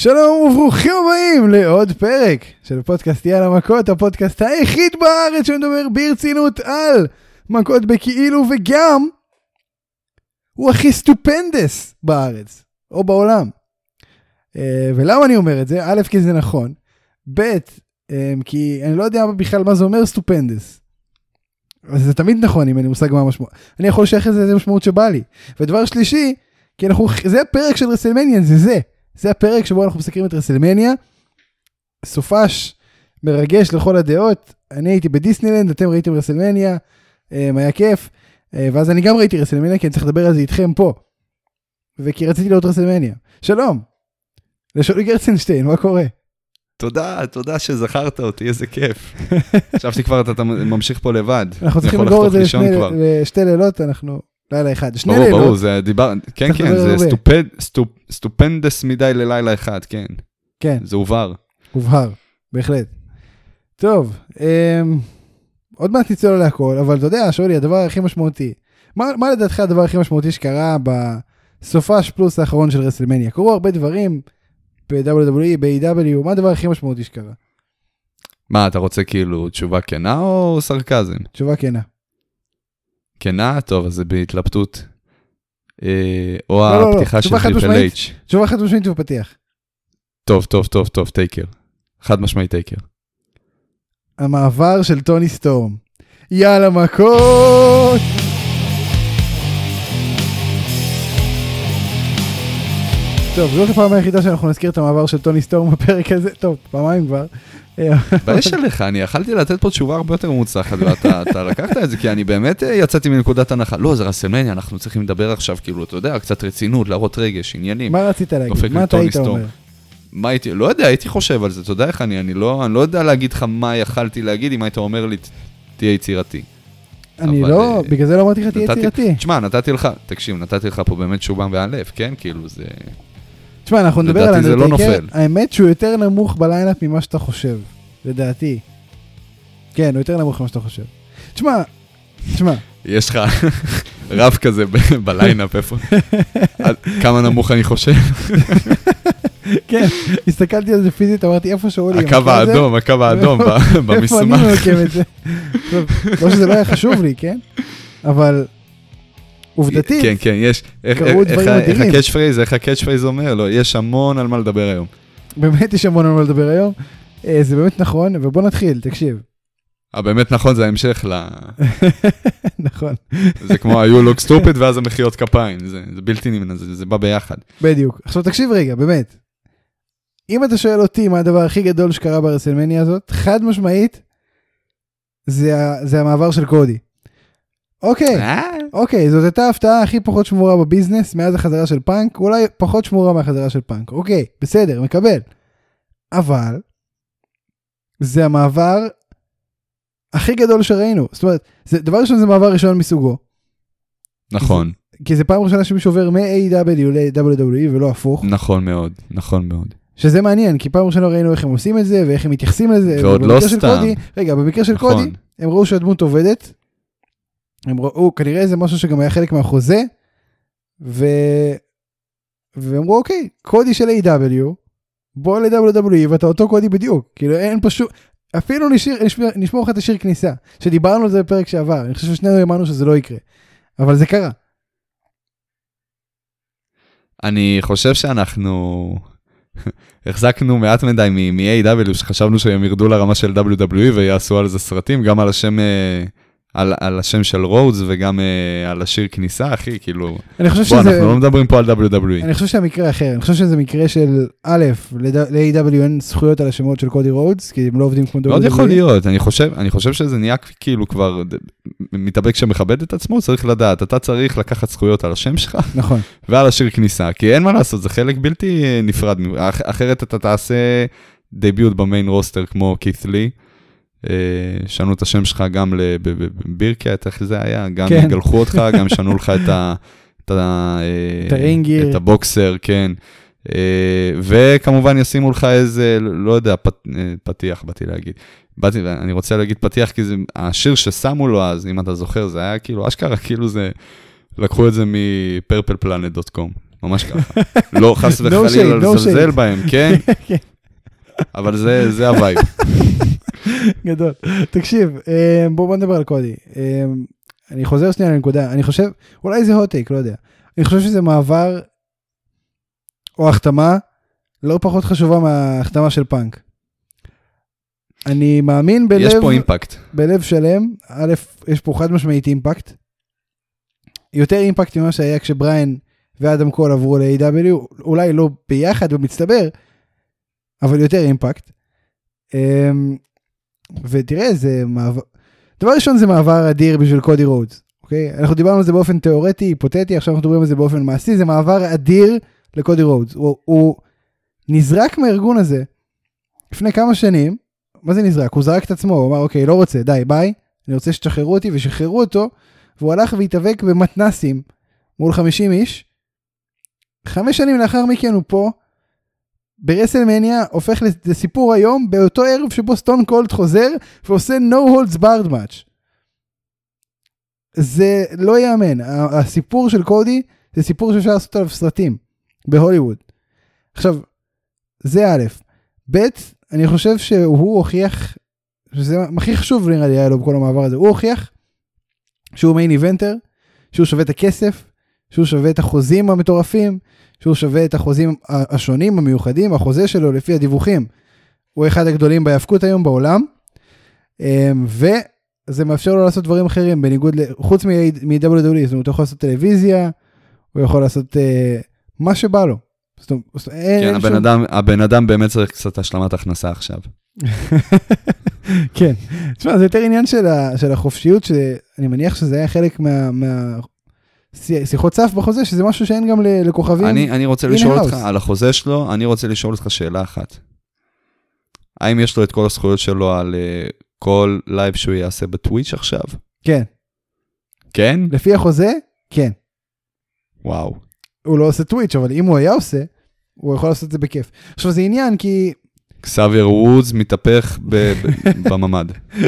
שלום וברוכים הבאים לעוד פרק של פודקאסט יאללה מכות, הפודקאסט היחיד בארץ שמדבר ברצינות על מכות בכאילו וגם הוא הכי stupendous בארץ או בעולם. אה, ולמה אני אומר את זה? א', כי זה נכון, ב', אה, כי אני לא יודע בכלל מה זה אומר stupendous. אז זה תמיד נכון אם אין לי מושג מה המשמעות. אני יכול לשייך את זה איזה משמעות שבא לי. ודבר שלישי, כי אנחנו, זה הפרק של רסלמניה, זה זה. זה הפרק שבו אנחנו מסקרים את רסלמניה. סופש מרגש לכל הדעות. אני הייתי בדיסנילנד, אתם ראיתם רסלמניה, אה, היה כיף. אה, ואז אני גם ראיתי רסלמניה, כי אני צריך לדבר על זה איתכם פה. וכי רציתי לראות רסלמניה. שלום, לשולי גרצנשטיין, מה קורה? תודה, תודה שזכרת אותי, איזה כיף. חשבתי כבר אתה ממשיך פה לבד. אנחנו צריכים לגמור את זה לשתי לילות, אנחנו... לילה אחד, שני ברור, לילות. ברור, זה דיבר, כן, כן, זה stupid, stup, stupendous מדי ללילה אחד, כן. כן. זה הובהר. הובהר, בהחלט. טוב, אמ, עוד מעט נצלול להכל, אבל אתה יודע, שולי, הדבר הכי משמעותי, מה, מה לדעתך הדבר הכי משמעותי שקרה בסופש פלוס האחרון של רסלמניה? קרו הרבה דברים ב-WWE, ב-AEW, מה הדבר הכי משמעותי שקרה? מה, אתה רוצה כאילו תשובה כנה או סרקזם? תשובה כנה. כנה? טוב, אז זה בהתלבטות. אה, או לא, לא, לא. הפתיחה של טריפל אייץ'. תשובה חד משמעית ופתיח. טוב, טוב, טוב, טוב, טייקר. חד משמעית טייקר. המעבר של טוני סטורם. יאללה מכות! טוב, זאת הפעם היחידה שאנחנו נזכיר את המעבר של טוני סטורם בפרק הזה, טוב, פעמיים כבר. בעיה עליך, אני יכלתי לתת פה תשובה הרבה יותר מוצלחת, ואתה לקחת את זה, כי אני באמת אה, יצאתי מנקודת הנחה. לא, זה רסלמניה, אנחנו צריכים לדבר עכשיו, כאילו, אתה יודע, קצת רצינות, להראות רגש, עניינים. מה רצית להגיד? מה אתה היית אומר? מה הייתי, לא יודע, הייתי חושב על זה, אתה יודע איך אני, אני לא, אני לא יודע להגיד לך מה יכלתי להגיד אם היית אומר לי, תהיה יצירתי. אני לא, אה, בגלל זה לא אמרתי לך תהיה יצירתי. תשמע, נתתי לך, תקשיב, נתתי לך פה באמת שובה מהלב, כן? כאילו זה... תשמע, אנחנו נדבר על אנדרטייקר, לא האמת שהוא יותר נמוך בליינאפ ממה שאתה חושב, לדעתי. כן, הוא יותר נמוך ממה שאתה חושב. תשמע, תשמע. יש לך רב כזה בליינאפ, איפה? כמה נמוך אני חושב? כן, הסתכלתי על זה פיזית, אמרתי איפה שאולי... הקו האדום, הקו האדום במסמך. איפה אני ממקם את זה? לא שזה לא היה חשוב לי, כן? אבל עובדתית, כן, כן, יש, קרו דברים מדהימים. איך ה catch phrase, איך ה catch phrase אומר? לא, יש המון על מה לדבר היום. באמת יש המון על מה לדבר היום. אה, זה באמת נכון, ובוא נתחיל, תקשיב. הבאמת נכון, זה ההמשך ל... נכון. זה כמו ה you look stupid ואז המחיאות כפיים, זה, זה בלתי נמנע, זה, זה בא ביחד. בדיוק. עכשיו תקשיב רגע, באמת. אם אתה שואל אותי מה הדבר הכי גדול שקרה ברסלמניה הזאת, חד משמעית, זה, זה המעבר של קודי. אוקיי, אה? אוקיי, זאת הייתה ההפתעה הכי פחות שמורה בביזנס מאז החזרה של פאנק, אולי פחות שמורה מהחזרה של פאנק. אוקיי, בסדר, מקבל. אבל, זה המעבר הכי גדול שראינו. זאת אומרת, זה, דבר ראשון זה מעבר ראשון מסוגו. נכון. כי, כי זה פעם ראשונה שמישהו עובר מ-AW ל-WWE ולא הפוך. נכון מאוד, נכון מאוד. שזה מעניין, כי פעם ראשונה ראינו איך הם עושים את זה ואיך הם מתייחסים לזה. ועוד לא סתם. קודי, רגע, במקרה של נכון. קודי, הם ראו שהדמות עובדת, הם ראו, כנראה זה משהו שגם היה חלק מהחוזה, ו... ואמרו אוקיי, קודי של A.W, בוא ל-WWE ואתה אותו קודי בדיוק, כאילו אין פשוט, אפילו נשיר, נשמור, נשמור לך את השיר כניסה, שדיברנו על זה בפרק שעבר, אני חושב ששנינו האמנו שזה לא יקרה, אבל זה קרה. אני חושב שאנחנו החזקנו מעט מדי מ-AW שחשבנו שהם ירדו לרמה של WWE ויעשו על זה סרטים, גם על השם אה, על, על השם של רודס וגם uh, על השיר כניסה, אחי, כאילו... אני חושב בוא, שזה... אנחנו לא מדברים פה על WWE. אני חושב שהמקרה אחר, אני חושב שזה מקרה של, א', ל-AEW אין זכויות על השמות של קודי רודס, כי הם לא עובדים כמו WWE. מאוד יכול להיות, אני חושב, אני חושב שזה נהיה כאילו כבר מתאבק שמכבד את עצמו, צריך לדעת, אתה צריך לקחת זכויות על השם שלך. נכון. ועל השיר כניסה, כי אין מה לעשות, זה חלק בלתי נפרד, אחרת אתה תעשה debut ב main roster כמו קית' לי. אה, שנו את השם שלך גם בבירקט, איך זה היה? גם כן. יגלחו אותך, גם שנו לך את ה... את ה... את הרינגיר. את הבוקסר, כן. אה, וכמובן ישימו לך איזה, לא יודע, פת, אה, פתיח, באתי להגיד. באתי, אני רוצה להגיד פתיח, כי זה, השיר ששמו לו אז, אם אתה זוכר, זה היה כאילו, אשכרה, כאילו זה, לקחו את זה מפרפלפלנט.קום. ממש ככה. לא חס וחלילה no לזלזל. בהם, כן? כן. אבל זה זה ה vibe. גדול. תקשיב, אה, בוא בוא נדבר על קודי. אה, אני חוזר שנייה לנקודה, אני חושב, אולי זה hot take, לא יודע. אני חושב שזה מעבר, או החתמה, לא פחות חשובה מההחתמה של פאנק. אני מאמין בלב, יש פה אימפקט. בלב שלם, א', יש פה חד משמעית אימפקט. יותר אימפקט ממה שהיה כשבריין ואדם קול עברו ל-AEW, אולי לא ביחד במצטבר, אבל יותר אימפקט. ותראה, זה מעבר, דבר ראשון זה מעבר אדיר בשביל קודי רודס, אוקיי? אנחנו דיברנו על זה באופן תיאורטי, היפותטי, עכשיו אנחנו מדברים על זה באופן מעשי, זה מעבר אדיר לקודי רודס. הוא, הוא נזרק מהארגון הזה לפני כמה שנים, מה זה נזרק? הוא זרק את עצמו, הוא אמר אוקיי, לא רוצה, די, ביי, אני רוצה שתשחררו אותי, ושחררו אותו, והוא הלך והתאבק במתנסים מול 50 איש. חמש שנים לאחר מכן הוא פה, ברסלמניה, הופך לסיפור היום, באותו ערב שבו סטון קולד חוזר, ועושה no holds barred match. זה לא ייאמן, הסיפור של קודי זה סיפור שאפשר לעשות עליו סרטים בהוליווד. עכשיו, זה א', ב', אני חושב שהוא הוכיח, שזה הכי חשוב נראה לי היה לו בכל המעבר הזה, הוא הוכיח שהוא מיין איבנטר, שהוא שווה את הכסף, שהוא שווה את החוזים המטורפים, שהוא שווה את החוזים השונים המיוחדים, החוזה שלו לפי הדיווחים הוא אחד הגדולים בהיאבקות היום בעולם, אמ, וזה מאפשר לו לעשות דברים אחרים בניגוד, חוץ מ-WWE, זאת אומרת הוא יכול לעשות טלוויזיה, הוא יכול לעשות אה, מה שבא לו. זאת אומרת, כן, הבן שום- אדם- הבן אדם באמת צריך קצת השלמת הכנסה עכשיו. כן, תשמע זה יותר עניין של, ה, של החופשיות שאני מניח שזה היה חלק מה, מה שיחות סף בחוזה שזה משהו שאין גם לכוכבים. אני, אני רוצה לשאול. אותך על החוזה שלו, אני רוצה לשאול אותך שאלה אחת. האם יש לו את כל הזכויות שלו על uh, כל לייב שהוא יעשה בטוויץ' עכשיו? כן, כן? לפי החוזה, כן. וואו. הוא לא עושה טוויץ' אבל אם הוא היה עושה, הוא יכול לעשות את זה בכיף. עכשיו זה עניין כי, קסאבייר וודס מתהפך בממ"ד.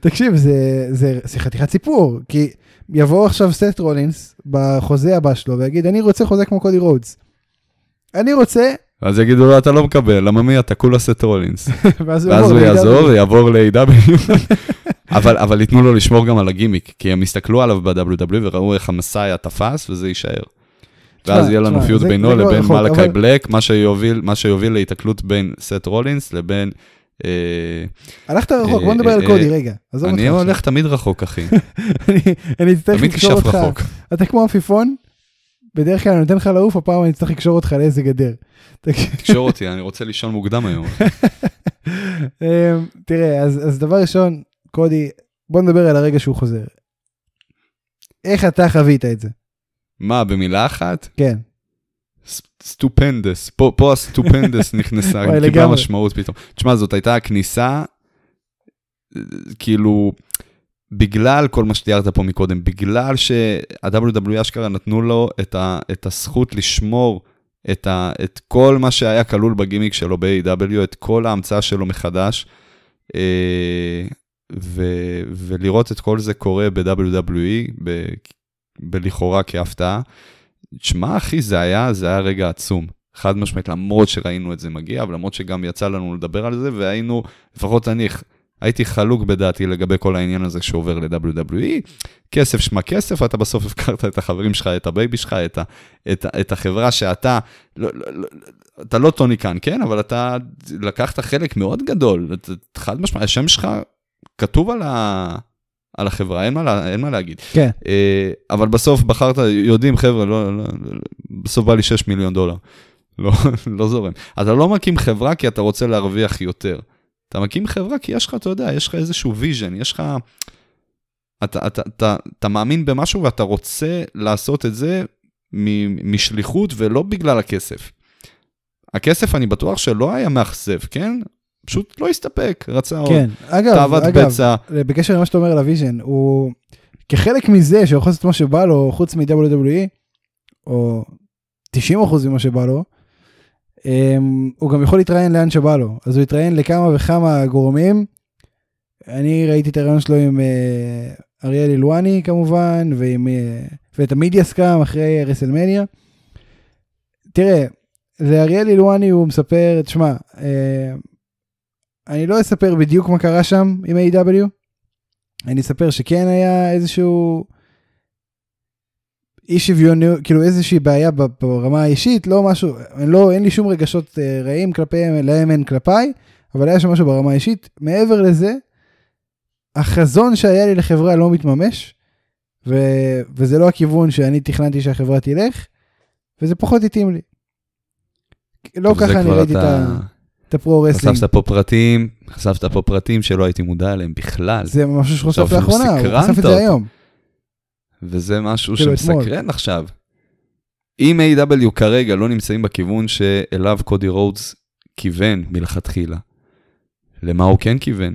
תקשיב זה, זה, זה חתיכת סיפור, כי יבוא עכשיו סט רולינס בחוזה הבא שלו ויגיד אני רוצה חוזה כמו קודי רודס. אני רוצה, אז יגידו לו, אתה לא מקבל, למה מי אתה כולה סט רולינס. ואז הוא. יעזור ויעבור ל-AEW. אבל, אבל ייתנו לו לשמור גם על הגימיק, כי הם הסתכלו עליו ב-WWE וראו איך המסאיה תפס וזה יישאר. ואז יהיה לנו פיוט בינו לבין מלאקי בלק, מה שיוביל, להיתקלות בין סט רולינס לבין... אה, הלכת רחוק, בוא אה, נדבר על אה, קודי רגע. אני. הולך תמיד רחוק, אחי. אני- אצטרך לקשור אותך. אתה כמו עפיפון, בדרך כלל אני נותן לך לעוף, הפעם אני אצטרך לקשור אותך לאיזה גדר. תקשור אותי, אני רוצה לישון מוקדם היום. תראה, אז דבר ראשון, קודי, בוא נדבר על הרגע שהוא חוזר. איך אתה חווית את זה? מה, במילה אחת? כן. stupendous. פה פה ה stupendous נכנסה, קיבלה. משמעות פתאום. תשמע, זאת הייתה הכניסה, כאילו, בגלל כל מה שתיארת פה מקודם, בגלל שה-WWE אשכרה נתנו לו את, ה, את הזכות לשמור את, ה, את כל מה שהיה כלול בגימיק שלו ב-AEW, את כל ההמצאה שלו מחדש, אה, ו, ולראות את כל זה קורה ב-WWE, ב, בלכאורה כהפתעה. תשמע, אחי, זה היה, זה היה רגע עצום. חד משמעית, למרות שראינו את זה מגיע, ולמרות שגם יצא לנו לדבר על זה, והיינו, לפחות אני, הייתי חלוק בדעתי לגבי כל העניין הזה שעובר ל-WWE. כסף שמע כסף, אתה בסוף הפקרת את החברים שלך, את ה baby שלך, את, ה, את, את החברה שאתה, לא, לא, לא, אתה לא טוני קאן, כן? אבל אתה לקחת חלק מאוד גדול, חד משמעית, השם שלך כתוב על, ה, על החברה, אין מה, לה, אין מה להגיד. כן. אה, אבל בסוף בחרת, יודעים חבר'ה, לא, לא, בסוף בא לי 6 מיליון דולר. לא, לא זורם. אתה לא מקים חברה כי אתה רוצה להרוויח יותר. אתה מקים חברה כי יש לך, אתה יודע, יש לך איזשהו vision, יש לך... אתה, אתה, אתה, אתה מאמין במשהו ואתה רוצה לעשות את זה משליחות ולא בגלל הכסף. הכסף אני בטוח שלא היה מאכזב, כן? פשוט לא הסתפק, רצה עוד. כן. אגב, תאוות אגב, בצע. בקשר למה שאתה אומר על ה vision, הוא כחלק מזה שהוא יכול לעשות מה שבא לו, חוץ מ-WWE, או 90% ממה שבא לו, אמ, הוא גם יכול להתראיין לאן שבא לו. אז הוא התראיין לכמה וכמה גורמים. אני ראיתי את הריאיון שלו עם אה, אריאל אילואני כמובן, ועם, אה, ואת המידיאסקאם אחרי רסלמניה. תראה, לאריאל אילואני הוא מספר, תשמע, אה, אני לא אספר בדיוק מה קרה שם עם A.W. אני אספר שכן היה איזשהו אי שוויוניות, כאילו איזושהי בעיה ברמה האישית, לא משהו, לא, אין לי שום רגשות אה, רעים כלפיהם, להם אין כלפיי, אבל היה שם משהו ברמה האישית. מעבר לזה, החזון שהיה לי לחברה לא מתממש, ו, וזה לא הכיוון שאני תכננתי שהחברה תלך, וזה פחות התאים לי. לא ככה אני ראיתי. את ה... את ה pro-wrestling. חשפת פה פרטים, חשפת פה פרטים שלא הייתי מודע אליהם בכלל. זה משהו שחושף לאחרונה, הוא חשף את זה היום. וזה משהו כאילו שמסקרן עכשיו. אם AEW כרגע לא נמצאים בכיוון שאליו קודי רודס כיוון מלכתחילה, למה הוא כן כיוון?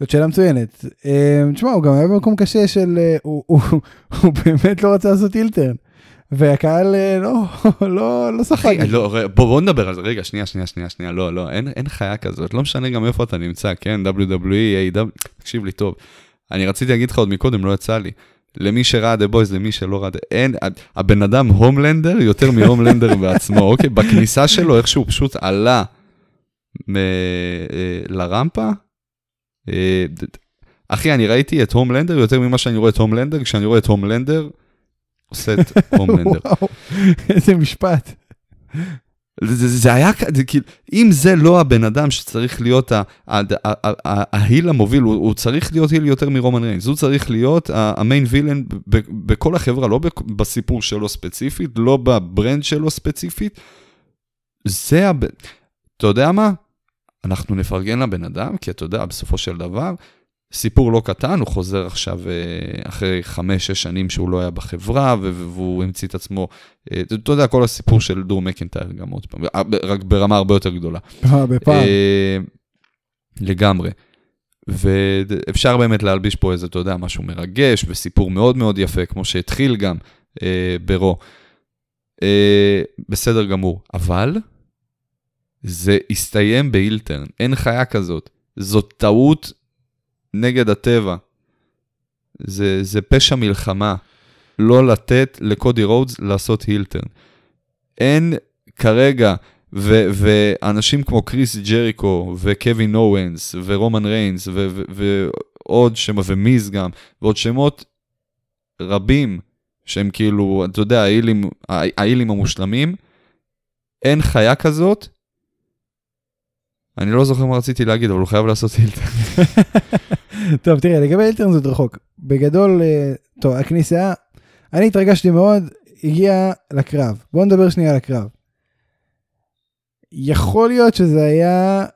זאת שאלה מצוינת. אה, תשמע, הוא גם היה במקום קשה של... אה, הוא באמת לא רצה לעשות אילטרן. והקהל אה, לא, לא, לא ספק. לא, בוא, בוא נדבר על זה, רגע, שנייה, שנייה, שנייה, שנייה, לא, לא, אין, אין חיה כזאת, לא משנה גם איפה אתה נמצא, כן, WWE, A.W, תקשיב לי טוב. אני רציתי להגיד לך עוד מקודם, לא יצא לי. למי שראה דה בויז, למי שלא ראה, אין, הבן אדם הומלנדר יותר מהומלנדר בעצמו, אוקיי? בכניסה שלו, איך שהוא פשוט עלה מ, אה, לרמפה. אה, אחי, אני ראיתי את הומלנדר יותר ממה שאני רואה את הומלנדר, כשאני רואה את הומלנדר, עושה את הומלנדר. וואו, איזה משפט. זה, זה, זה היה, זה, כאילו, אם זה לא הבן אדם שצריך להיות ההיל המוביל, הוא, הוא צריך להיות היל יותר מרומן ריינס, הוא צריך להיות המיין וילן בכל החברה, לא בסיפור שלו ספציפית, לא בברנד שלו ספציפית. זה, הב... אתה יודע מה? אנחנו נפרגן לבן אדם, כי אתה יודע, בסופו של דבר, סיפור לא קטן, הוא חוזר עכשיו אה, אחרי חמש-שש שנים שהוא לא היה בחברה, והוא המציא את עצמו, אה, אתה יודע, כל הסיפור של דור מקנטייר גם עוד פעם, אה, רק ברמה הרבה יותר גדולה. בפעם. לגמרי. ואפשר באמת להלביש פה איזה, אתה יודע, משהו מרגש, וסיפור מאוד מאוד יפה, כמו שהתחיל גם אה, ברו. אה, בסדר גמור, אבל זה הסתיים באילטרן, אין חיה כזאת. זאת טעות נגד הטבע. זה, זה פשע מלחמה, לא לתת לקודי רודס לעשות הילטרן. אין כרגע, ו, ואנשים כמו קריס ג'ריקו, וקווין אורנס, ורומן ריינס, ו, ו, ועוד שמות, ומיז גם, ועוד שמות רבים, שהם כאילו, אתה יודע, האילים, האילים המושלמים, אין חיה כזאת. אני לא זוכר מה רציתי להגיד, אבל הוא חייב לעשות הילטרן. טוב, תראה, לגבי אילטרן זה רחוק. בגדול, אה, טוב, הכניסה, אני התרגשתי מאוד, הגיע לקרב. בואו נדבר שנייה על הקרב. יכול להיות שזה היה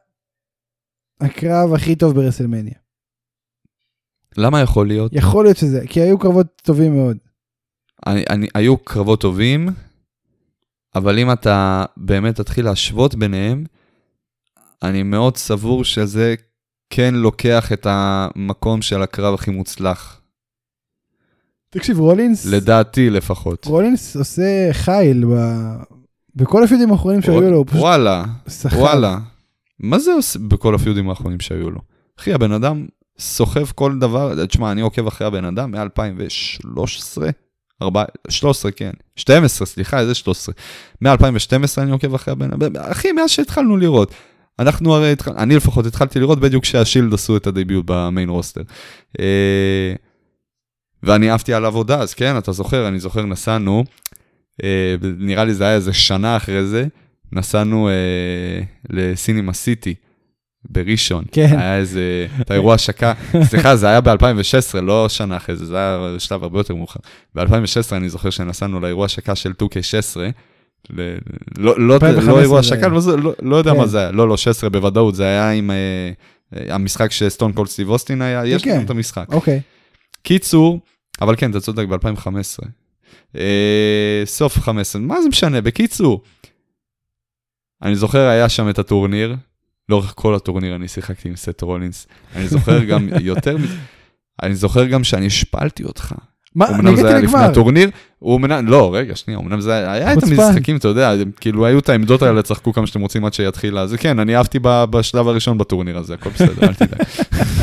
הקרב הכי טוב ברסלמניה. למה יכול להיות? יכול להיות שזה, כי היו קרבות טובים מאוד. אני, אני, היו קרבות טובים, אבל אם אתה באמת תתחיל להשוות ביניהם, אני מאוד סבור שזה כן לוקח את המקום של הקרב הכי מוצלח. תקשיב, רולינס... לדעתי לפחות. רולינס עושה חייל ב... בכל הפיודים האחרונים שהיו לו, הוא פשוט... וואלה, שחר. וואלה. מה זה עושה בכל הפיודים האחרונים שהיו לו? אחי, הבן אדם סוחב כל דבר, תשמע, אני עוקב אחרי הבן אדם מ-2013, 13, כן, 12, סליחה, איזה 13. מ-2012 אני עוקב אחרי הבן אדם, אחי, מאז שהתחלנו לראות. אנחנו הרי, אני לפחות התחלתי לראות בדיוק כשהשילד עשו את הדביוט במיין רוסטר. אה, ואני עפתי על עבודה, אז כן, אתה זוכר, אני זוכר, נסענו, אה, נראה לי זה היה איזה שנה אחרי זה, נסענו אה, לסינימה סיטי. בראשון, כן. היה איזה, את האירוע השקה, סליחה, זה היה ב-2016, לא שנה אחרי זה, זה היה שלב הרבה יותר מאוחר. ב-2016 אני זוכר שנסענו לאירוע השקה של 2K16, לא, לא, לא אירוע שקל, לא, לא, יודע כן. מה זה היה, לא, לא, 16 בוודאות, זה היה עם אה, המשחק שסטון קולד סטיב אוסטין היה, יש לנו כן. את המשחק. אוקיי. קיצור, אבל כן, אתה צודק, ב-2015. אה, סוף 15, מה זה משנה, בקיצור. אני זוכר, היה שם את הטורניר, לאורך כל הטורניר אני שיחקתי עם סט רולינס. אני זוכר גם יותר מזה, אני זוכר גם שאני השפלתי אותך. מה, אני הגעתי לגמר. זה היה לפני הטורניר, הוא אמנם, לא, רגע, שנייה, אמנם זה היה את המשחקים, אתה יודע, כאילו היו את העמדות האלה, צחקו כמה שאתם רוצים עד שיתחיל, אז כן, אני אהבתי בשלב הראשון בטורניר הזה, הכל בסדר, אל תדאג.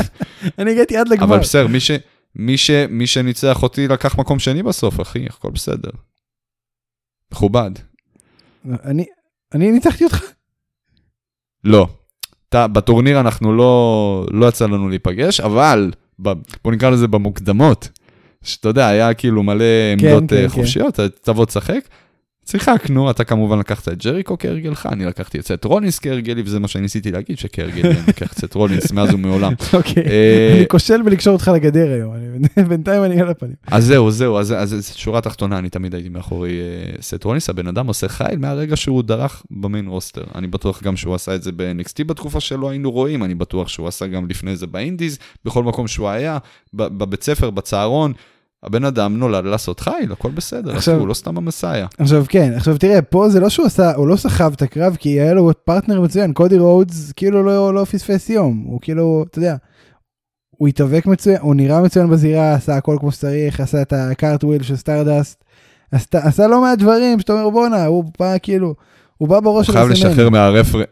אני הגעתי עד לגמר. אבל בסדר, מי, ש, מי, ש, מי שניצח אותי לקח מקום שני בסוף, אחי, הכל בסדר. מכובד. אני, אני ניצחתי אותך? לא. אתה, בטורניר אנחנו לא, לא יצא לנו להיפגש, אבל בוא נקרא לזה במוקדמות, שאתה יודע, היה כאילו מלא עמדות כן, כן, כן. חופשיות, כן. תבוא תשחק. שיחקנו, אתה כמובן לקחת את ג'ריקו כהרגלך, אני לקחתי את סט רולינס כהרגלי, וזה מה שאני ניסיתי להגיד, שכהרגלי אני לוקח את סט רולינס מאז ומעולם. אוקיי. אה, אני כושל בלקשור אותך לגדר היום, בינתיים אני על הפנים. אז זהו, זהו, אז, שורה תחתונה, אני תמיד הייתי מאחורי אה, סט רולינס, הבן אדם עושה חייל מהרגע שהוא דרך ב main roster. אני בטוח גם שהוא עשה את זה ב-NXT בתקופה שלא היינו רואים, אני בטוח שהוא עשה גם לפני זה ב indies, בכל מקום שהוא היה, בבית ספר, בצהרון. הבן אדם נולד לעשות חייל, הכל בסדר, עכשיו-. הוא לא סתם ה Messiah. עכשיו כן, עכשיו תראה, פה זה לא שהוא עשה, הוא לא סחב את הקרב, כי היה לו פרטנר מצוין, קודי רודס כאילו לא, לא פספס יום, הוא כאילו, אתה יודע, הוא התאבק מצוין, הוא נראה מצוין בזירה, עשה הכל כמו שצריך, עשה את ה cartwheel של סטארדסט, עשתה, עשה לא מעט דברים שאתה אומר בואנה, הוא בא כאילו, הוא בא בראש הוא של חייב הסמל. לשחרר מהרפר...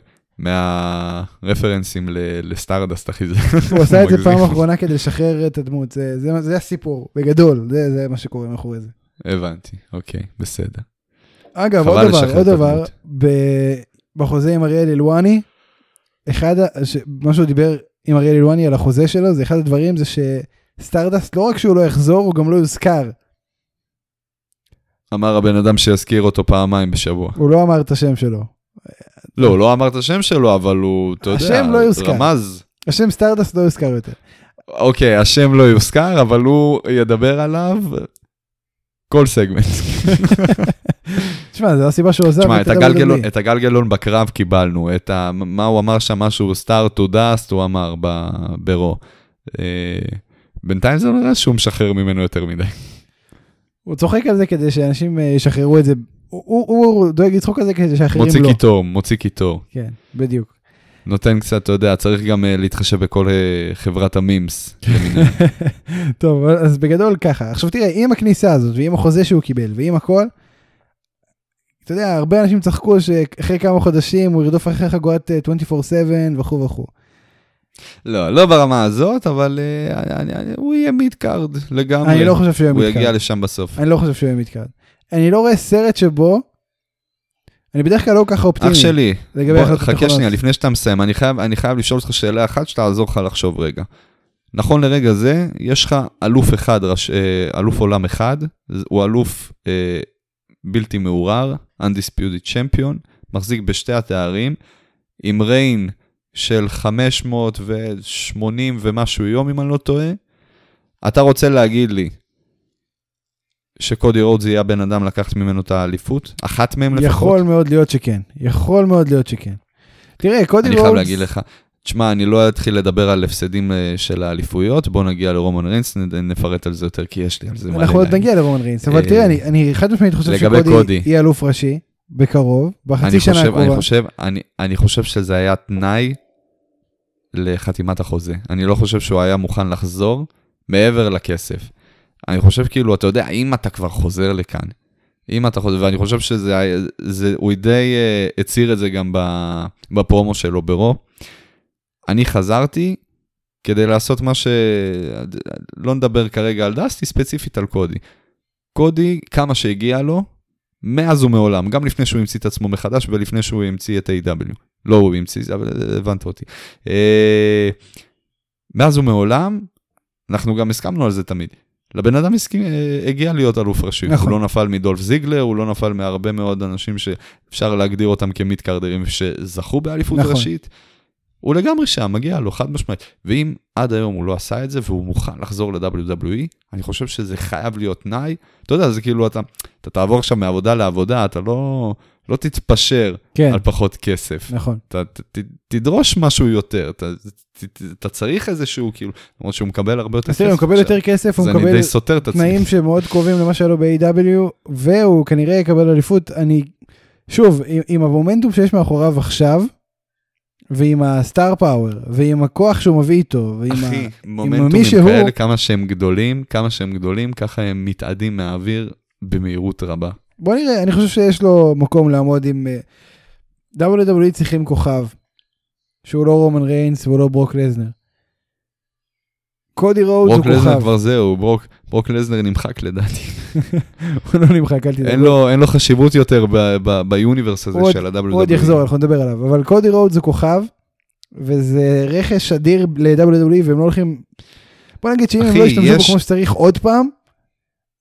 מהרפרנסים לסטארדסט, אחי. זה- הוא עשה את זה. פעם אחרונה כדי לשחרר את הדמות, זה, זה, זה הסיפור, בגדול, זה, זה מה שקורה מאחורי זה. הבנתי, אוקיי, בסדר. אגב, עוד דבר, עוד דבר. ב- בחוזה עם אריאל הלוואני, אחד, ש- מה שהוא דיבר עם אריאל הלוואני על החוזה שלו, זה אחד הדברים זה שסטארדסט לא רק שהוא לא יחזור, הוא גם לא יוזכר. אמר הבן אדם שיזכיר אותו פעמיים בשבוע. הוא לא אמר את השם שלו. לא, לא אמר את השם שלו, אבל הוא, אתה יודע, השם לא יוזכר. רמז. השם סטארדסט לא יוזכר יותר. אוקיי, השם לא יוזכר, אבל הוא ידבר עליו כל סגמנט. תשמע, זו הסיבה שהוא עזב תשמע, את הגלגלון. את הגלגלון בקרב קיבלנו, את ה... מה הוא אמר שם, משהו start to dust, הוא אמר ב... ברו. אה, בינתיים זה נראה שהוא משחרר ממנו יותר מדי. הוא צוחק על זה כדי שאנשים אה, ישחררו את זה. הוא- הוא הוא דואג לצחוק על זה כדי שאחרים מוציא לא. קיטור, מוציא קיטור. כן, בדיוק. נותן קצת, אתה יודע, צריך גם אה, להתחשב בכל אה, חברת המימס. טוב, אז בגדול ככה. עכשיו תראה, עם הכניסה הזאת, ועם החוזה שהוא קיבל, ועם הכל, אתה יודע, הרבה אנשים צחקו שאחרי כמה חודשים הוא ירדוף אחרי חגורת אה, 24/7 וכו' וכו'. לא, לא ברמה הזאת, אבל אה, אני- אני- הוא יהיה mid card לגמרי. אני לא חושב שהוא יהיה הוא mid card. יגיע לשם בסוף. אני לא חושב שהוא יהיה mid card. אני לא רואה סרט שבו, אני בדרך כלל לא ככה אופטימי. אח שלי, בוא, חכה. שנייה, לפני שאתה מסיים, אני חייב, אני חייב לשאול אותך שאלה אחת שתעזור לך לחשוב רגע. נכון לרגע זה, יש לך אלוף אחד, ראש- אה, אלוף עולם אחד, הוא אלוף אה, בלתי מעורער, undisputed champion, מחזיק בשתי התארים, עם reign של 580 ומשהו יום, אם אני לא טועה. אתה רוצה להגיד לי שקודי רודס יהיה הבן אדם לקחת ממנו את האליפות? אחת מהם לפחות? יכול מאוד להיות שכן. יכול מאוד להיות שכן. תראה, קודי אני רודס... חייב להגיד לך, תשמע, אני לא אתחיל לדבר על הפסדים אה, של האליפויות, בוא נגיע לרומן ריינס, נפרט על זה יותר, כי יש לי על זה מלא אנחנו עוד. נגיע לרומן ריינס, אבל אה, תראה, אני- אני חד משמעית חושב שקודי קודי. יהיה אלוף ראשי, בקרוב, בחצי אני שנה אני הקרובה. חושב, אני, אני חושב שזה היה תנאי לחתימת החוזה. אני לא חושב שהוא היה מוכן לחזור מעבר לכסף. אני חושב כאילו, אתה יודע, אם אתה כבר חוזר לכאן, אם אתה חוזר, ואני חושב שזה, זה, הוא די uh, הצהיר את זה גם בפרומו שלו ברו. אני חזרתי כדי לעשות מה ש... לא נדבר כרגע על דסטי, ספציפית על קודי. קודי, כמה שהגיע לו, מאז ומעולם, גם לפני שהוא המציא את עצמו מחדש ולפני שהוא המציא את A.W. לא הוא המציא, אבל הבנת אותי. אה, מאז ומעולם, אנחנו גם הסכמנו על זה תמיד. לבן אדם הסכים, אה, הגיע להיות אלוף ראשי. נכון. הוא לא נפל מדולף זיגלר, הוא לא נפל מהרבה מאוד אנשים שאפשר להגדיר אותם כמיטקרדרים שזכו באליפות נכון. ראשית. הוא לגמרי שם, מגיע לו, חד משמעית. ואם עד היום הוא לא עשה את זה והוא מוכן לחזור ל-WWE, אני חושב שזה חייב להיות תנאי. אתה יודע, זה כאילו אתה, אתה תעבור עכשיו מעבודה לעבודה, אתה לא, לא תתפשר כן, על פחות כסף. נכון. אתה ת, ת, תדרוש משהו יותר, אתה, ת, ת, אתה צריך איזשהו, כאילו, למרות שהוא מקבל הרבה יותר תראה, הוא מקבל יותר כסף, הוא מקבל. תנאים שמאוד קרובים למה שהיה לו ב-AW, והוא כנראה יקבל אליפות. אני, שוב, עם, עם המומנטום שיש מאחוריו עכשיו, ועם ה star power, ועם הכוח שהוא מביא איתו, ועם ה... אחי, מומנטומים מישהו- כאלה, כמה שהם גדולים, כמה שהם גדולים, ככה הם מתאדים מהאוויר במהירות רבה. בוא נראה, אני חושב שיש לו מקום לעמוד עם... אה, WWE צריכים כוכב, שהוא לא רומן ריינס והוא לא ברוק לזנר. קודי רודס הוא ברוק לזנר כוכב. כבר זהו, ברוק- ברוק לזנר נמחק לדעתי. הוא לא נמחק, אל תדאג. אין לו- אין לו חשיבות יותר ב universe הזה עוד- של ה-WWE. הוא עוד יחזור, אנחנו נדבר עליו. אבל קודי רודס הוא כוכב, וזה רכש אדיר ל-WWE, והם לא הולכים... בוא נגיד שאם הם לא ישתמשו בו יש- כמו שצריך עוד פעם,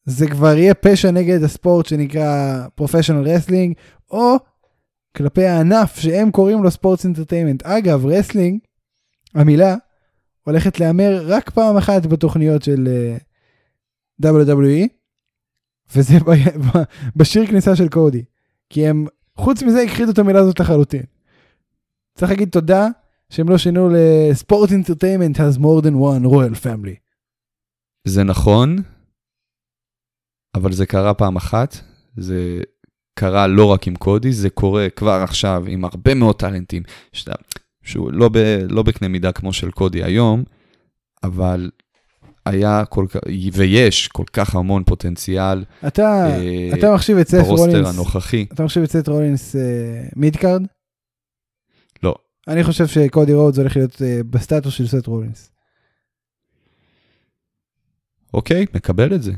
זה כבר יהיה פשע נגד הספורט שנקרא professional wrestling, או כלפי הענף שהם קוראים לו sports entertainment. אגב, wrestling, המילה, הולכת להיאמר רק פעם אחת בתוכניות של אה, WWE, וזה ב- בשיר כניסה של קודי. כי הם, חוץ מזה, הכחידו את המילה הזאת לחלוטין. צריך להגיד תודה שהם לא שינו לספורט אינטרטיימנט has more than one royal family. זה נכון, אבל זה קרה פעם אחת, זה קרה לא רק עם קודי, זה קורה כבר עכשיו עם הרבה מאוד טאלנטים, שאתה, שהוא לא, ב, לא בקנה מידה כמו של קודי היום, אבל היה כל כך, ויש כל כך המון פוטנציאל אתה, אה, אתה מחשיב את סט ב roster רולינס, הנוכחי. אתה מחשיב את סט רולינס אה, mid card? לא. אני חושב שקודי רודס הולך להיות אה, בסטטוס של סט רולינס. אוקיי, מקבל את זה.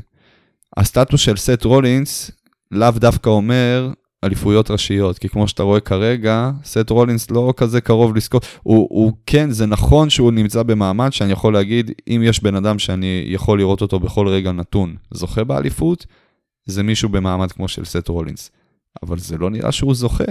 הסטטוס של סט רולינס לאו דווקא אומר אליפויות ראשיות, כי כמו שאתה רואה כרגע, סט רולינס לא כזה קרוב לזכות. הוא, הוא כן, זה נכון שהוא נמצא במעמד שאני יכול להגיד, אם יש בן אדם שאני יכול לראות אותו בכל רגע נתון, זוכה באליפות, זה מישהו במעמד כמו של סט רולינס. אבל זה לא נראה שהוא זוכה.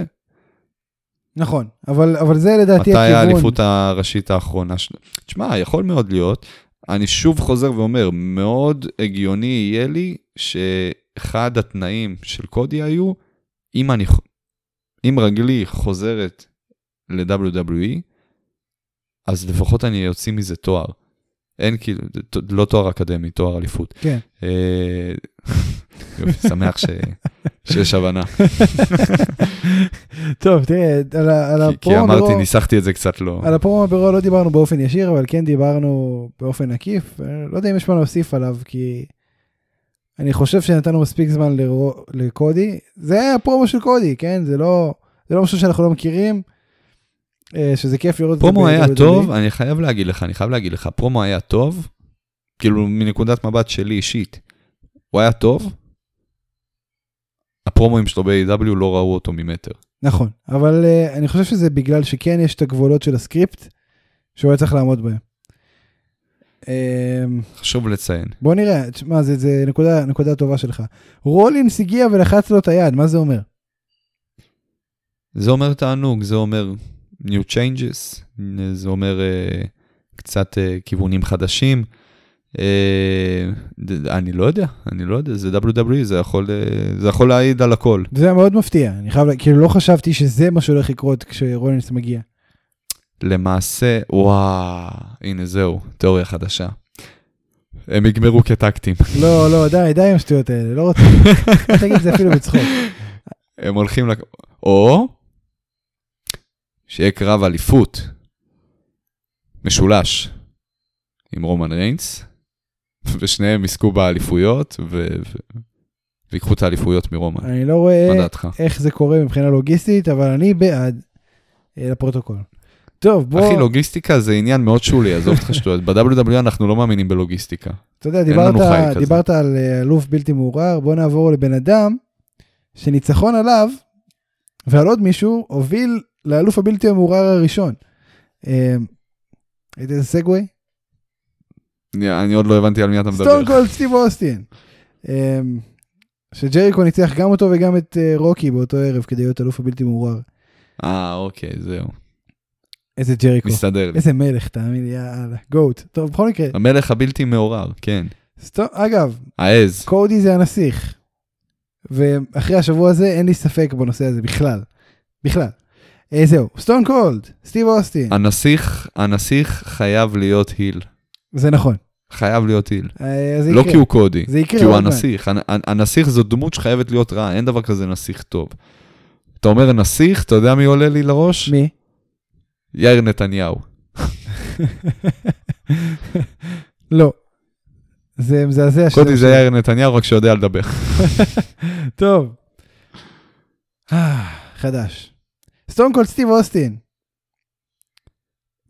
נכון, אבל, אבל זה לדעתי מתי הכיוון. האליפות הראשית האחרונה שלו? תשמע, יכול מאוד להיות. אני שוב חוזר ואומר, מאוד הגיוני יהיה לי שאחד התנאים של קודי היו, אם, אני, אם רגלי חוזרת ל-WWE, אז לפחות אני אוציא מזה תואר. אין כאילו, לא תואר אקדמי, תואר אליפות. כן. אה, יופי, שמח ש, שיש הבנה. טוב, תראה, על, על כי, כי הפרומו אמרתי, ברור- ניסחתי את זה קצת לא. על הפרומו ברור לא דיברנו באופן ישיר, אבל כן דיברנו באופן עקיף. אה, לא יודע אם יש מה להוסיף עליו, כי אני חושב שנתנו מספיק זמן לרו- לקודי. זה היה הפרומו של קודי, כן? זה לא, זה לא משהו שאנחנו לא מכירים, שזה כיף לראות את זה. פרומו היה. טוב, אני חייב להגיד לך, אני חייב להגיד לך, פרומו היה טוב, כאילו מנקודת מבט שלי אישית, הוא היה טוב, הפרומואים שלו ב-AW לא ראו אותו ממטר. נכון, אבל uh, אני חושב שזה בגלל שכן יש את הגבולות של הסקריפט, שהוא היה צריך לעמוד בהם. Um, חשוב לציין. בוא נראה, תשמע, זה, זה נקודה, נקודה טובה שלך. רולינס הגיע ולחץ לו את היד, מה זה אומר? זה אומר תענוג, זה אומר new changes, זה אומר uh, קצת uh, כיוונים חדשים. Uh, אני לא יודע, אני לא יודע, זה WWE, זה יכול, זה יכול להעיד על הכל. זה היה מאוד מפתיע, אני חייב, כאילו לא חשבתי שזה מה שהולך לקרות כשרולינס מגיע. למעשה, וואו, הנה זהו, תיאוריה חדשה. הם יגמרו כטקטים. לא, לא, די, די עם השטויות האלה, לא רוצה, תגיד את זה אפילו בצחוק. הם הולכים. או שיהיה קרב אליפות משולש עם רומן ריינס, ושניהם יזכו באליפויות ו... ויקחו את האליפויות מרומן. אני לא רואה? איך זה קורה מבחינה לוגיסטית, אבל אני בעד, אה, לפרוטוקול. טוב, בוא, אחי, לוגיסטיקה זה עניין מאוד שולי, עזוב אותך שטויות. ב-WWE אנחנו לא מאמינים בלוגיסטיקה. אתה יודע, דיברת. דיברת על אה, אלוף בלתי מעורער, בוא נעבור לבן אדם שניצחון עליו ועל עוד מישהו הוביל לאלוף הבלתי המעורער הראשון. אה, ראית איזה סגווי? אני, עוד לא הבנתי על מי אתה מדבר. סטון קולד סטיב אוסטין. אה, שג'ריקו ניצח גם אותו וגם את אה, רוקי באותו ערב כדי להיות אלוף הבלתי מעורער. אה, אוקיי, זהו. איזה ג'ריקו. מסתדר לי. איזה מלך, תאמין לי, יאללה, גוט. טוב, בכל מקרה, המלך הבלתי מעורר, כן. סטון, אגב, העז. קודי זה הנסיך. ואחרי השבוע הזה אין לי ספק בנושא הזה בכלל. בכלל. אה, זהו, סטון קולד, סטיב אוסטין, הנסיך, הנסיך חייב להיות היל. זה נכון. חייב להיות היל. אה, לא. כי הוא קודי, כי הוא. הנסיך. הנ- הנ- הנסיך זו דמות שחייבת להיות רעה, אין דבר כזה נסיך טוב. אתה אומר נסיך, אתה יודע מי עולה לי לראש? מי? יאיר נתניהו. לא. זה מזעזע. קודי זה יאיר נתניהו, רק שיודע לדבר. טוב. אה, חדש. סטון קולד סטיב אוסטין.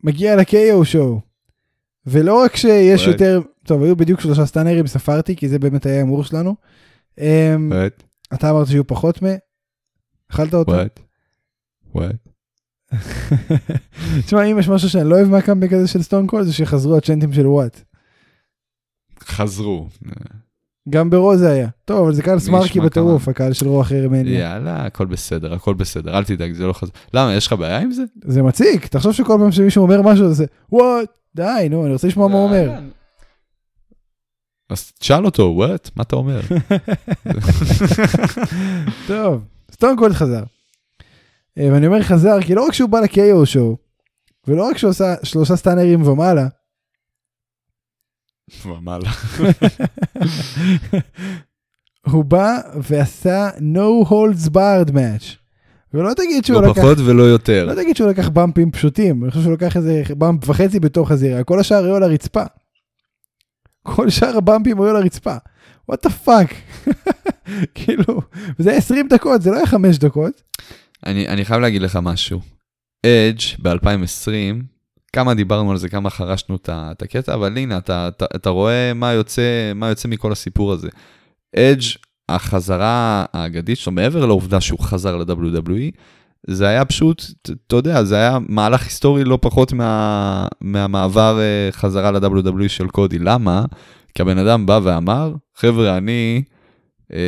מגיע ל-KO שואו. ולא רק שיש. יותר, טוב, היו בדיוק שלושה סטאנרים, ספרתי, כי זה באמת היה ההימור שלנו. אמ, אתה אמרת שיהיו פחות מ... אכלת אותו? וואט, וואט. תשמע, אם יש משהו שאני לא אוהב מהקאמבק הזה של סטון קול, זה שחזרו הצ'נטים של וואט. חזרו. גם ברו זה היה. טוב, אבל זה קהל סמארקי בטירוף, הקהל של רוח הרמניה. יאללה, הכל בסדר, הכל בסדר, אל תדאג, זה לא חזר. למה, יש לך בעיה עם זה? זה מציק, תחשוב שכל פעם שמישהו אומר משהו, זה וואט, די, נו, אני רוצה לשמוע מה הוא אומר. אז תשאל אותו, וואט, מה אתה אומר? טוב, סטון קולד חזר. אה, ואני אומר חזר, כי לא רק שהוא בא ל-KO שואו, ולא רק שהוא עשה שלושה סטאנרים ומעלה, ומעלה. הוא בא ועשה no holds barred match. ולא תגיד שהוא לא לקח, פחות ולא יותר. לא תגיד שהוא לקח במפים פשוטים, אני חושב שהוא לקח איזה במפ וחצי בתוך הזירה, כל השאר היו על הרצפה. כל שאר הבמפים היו על הרצפה. what the fuck. כאילו, זה היה 20 דקות, זה לא היה 5 דקות. אני, אני חייב להגיד לך משהו. אדג' ב-2020, כמה דיברנו על זה, כמה חרשנו את את הקטע, אבל הנה, אתה, אתה, אתה רואה מה יוצא, מה יוצא מכל הסיפור הזה. אדג', החזרה האגדית שלו, מעבר לעובדה שהוא חזר ל-WWE, זה היה פשוט, אתה יודע, זה היה מהלך היסטורי לא פחות מה, מהמעבר אה, חזרה ל-WWE של קודי. למה? כי הבן אדם בא ואמר, חבר'ה, אני אה,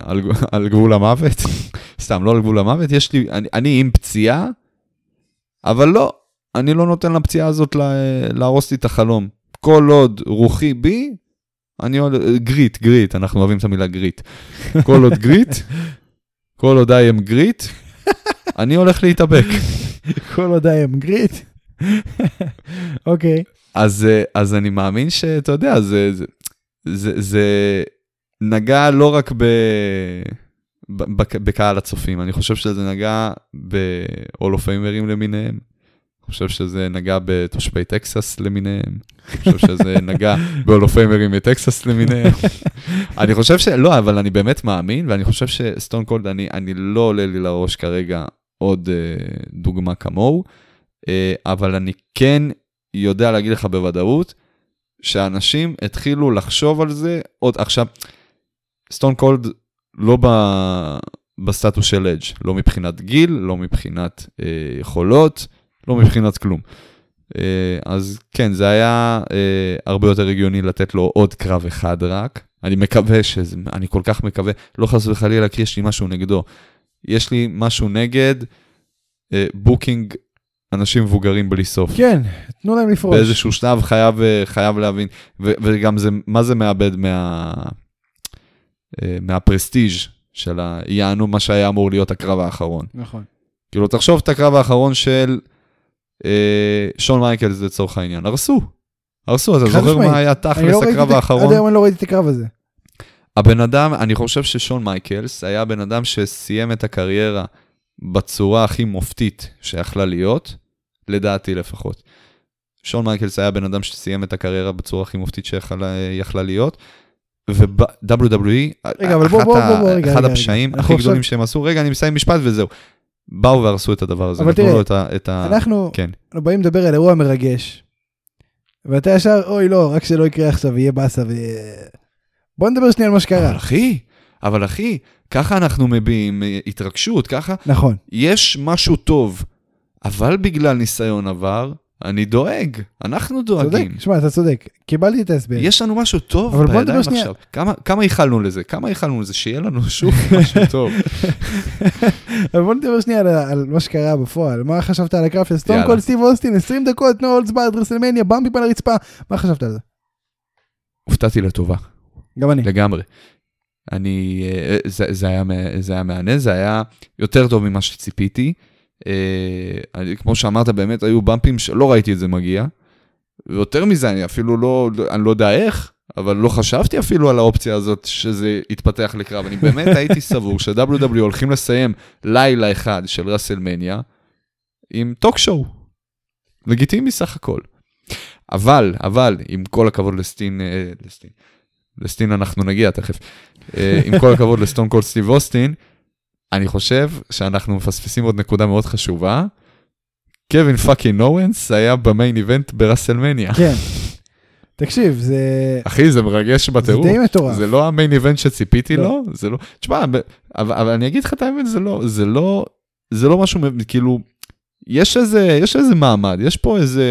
על, על גבול המוות, סתם, לא על גבול המוות, יש לי, אני, אני עם פציעה, אבל לא, אני לא נותן לפציעה הזאת לה, להרוס לי את החלום. כל עוד רוחי בי, אני עוד, grit, grit, אנחנו אוהבים את המילה grit. כל עוד grit, כל עוד I am grit, אני הולך להתאבק. כל עוד I am grit. אוקיי. אז, אה, אז אני מאמין שאתה יודע, זה, זה, זה, זה נגע לא רק ב, בקהל הצופים, אני חושב שזה נגע ב-all-of-famers למיניהם. אני חושב שזה נגע בתושבי טקסס למיניהם, אני חושב שזה נגע ב-all-of-famers מטקסס למיניהם. אני חושב ש... לא, אבל אני באמת מאמין, ואני חושב שסטון קולד, אני, אני לא עולה לי לראש כרגע עוד אה, דוגמה כמוהו, אה, אבל אני כן יודע להגיד לך בוודאות, שאנשים התחילו לחשוב על זה עוד עכשיו, סטון קולד לא ב, בסטטוס של אדג', לא מבחינת גיל, לא מבחינת אה, יכולות, לא מבחינת כלום. אה, אז כן, זה היה אה, הרבה יותר הגיוני לתת לו עוד קרב אחד רק. אני מקווה שזה, אני כל כך מקווה, לא חס וחלילה כי יש לי משהו נגדו. יש לי משהו נגד אה, booking אנשים מבוגרים בלי סוף. כן, תנו להם לפרוש. באיזשהו שלב חייב, חייב להבין, ו- וגם זה, מה זה מאבד מה, מה prestige של ה... יענו מה שהיה אמור להיות הקרב האחרון. נכון. כאילו, תחשוב את הקרב האחרון של שון מייקלס לצורך העניין, הרסו. הרסו, אתה זוכר. מה היה תכלס לא ראיתי הקרב האחרון? עד היום אני לא ראיתי את הקרב הזה. הבן אדם, אני חושב ששון מייקלס היה הבן אדם שסיים את הקריירה בצורה הכי מופתית שיכלה להיות, לדעתי לפחות. שון מייקלס היה הבן אדם שסיים את הקריירה בצורה הכי מופתית שיכלה להיות, בוא, בוא, בוא, רגע, אחד רגע, הפשעים רגע. הכי גדולים עכשיו- שהם עשו, רגע, אני מסיים משפט וזהו. באו והרסו את הדבר הזה, אבל תראה, את ה... את ה... אנחנו כן. אנחנו באים לדבר על אירוע מרגש. ואתה ישר, אוי לא, רק שלא יקרה עכשיו, יהיה באסה ו... בוא נדבר שנייה על מה שקרה. אבל אחי, אבל אחי, ככה אנחנו מביעים אה, התרגשות, ככה נכון. יש משהו טוב, אבל בגלל ניסיון עבר, אני דואג, אנחנו צודק, דואגים. שמע, אתה צודק. קיבלתי את ההסבר. יש לנו משהו טוב בידיים. עכשיו. כמה, כמה ייחלנו לזה? כמה ייחלנו לזה? שיהיה לנו שוב משהו טוב. אבל בוא נדבר שנייה על, על מה שקרה בפועל. מה חשבת על הקרב של יאללה. קולד סטיב אוסטין, 20 דקות, no holds barred, WrestleMania, באמפים על הרצפה. מה חשבת על זה? הופתעתי לטובה, גם אני. לגמרי. אני, אה, זה, זה, היה, זה היה מהנה, זה היה יותר טוב ממה שציפיתי. אה, אני, כמו שאמרת, באמת היו במפים שלא ראיתי את זה מגיע. ויותר מזה, אני אפילו לא, אני לא יודע איך, אבל לא חשבתי אפילו על האופציה הזאת שזה יתפתח לקרב. אני באמת הייתי סבור ש-WW הולכים לסיים לילה אחד של רסלמניה עם talk show. לגיטימי סך הכל. אבל, אבל, עם כל הכבוד לסטון, אה, לסטון, לסטון אנחנו נגיע תכף, אה, עם כל הכבוד לסטון קולד סטיב אוסטין, אני חושב שאנחנו מפספסים עוד נקודה מאוד חשובה. קווין פאקינג אורנס היה במיין איבנט ברסלמניה. כן, תקשיב, זה אחי, זה מרגש זה בטירוף. די מטורף. זה לא ה main event שציפיתי לא. לו, זה לא, תשמע, אבל, אבל אני אגיד לך את האמת, זה לא, זה לא, זה לא משהו, כאילו, יש איזה, יש איזה מעמד, יש פה איזה,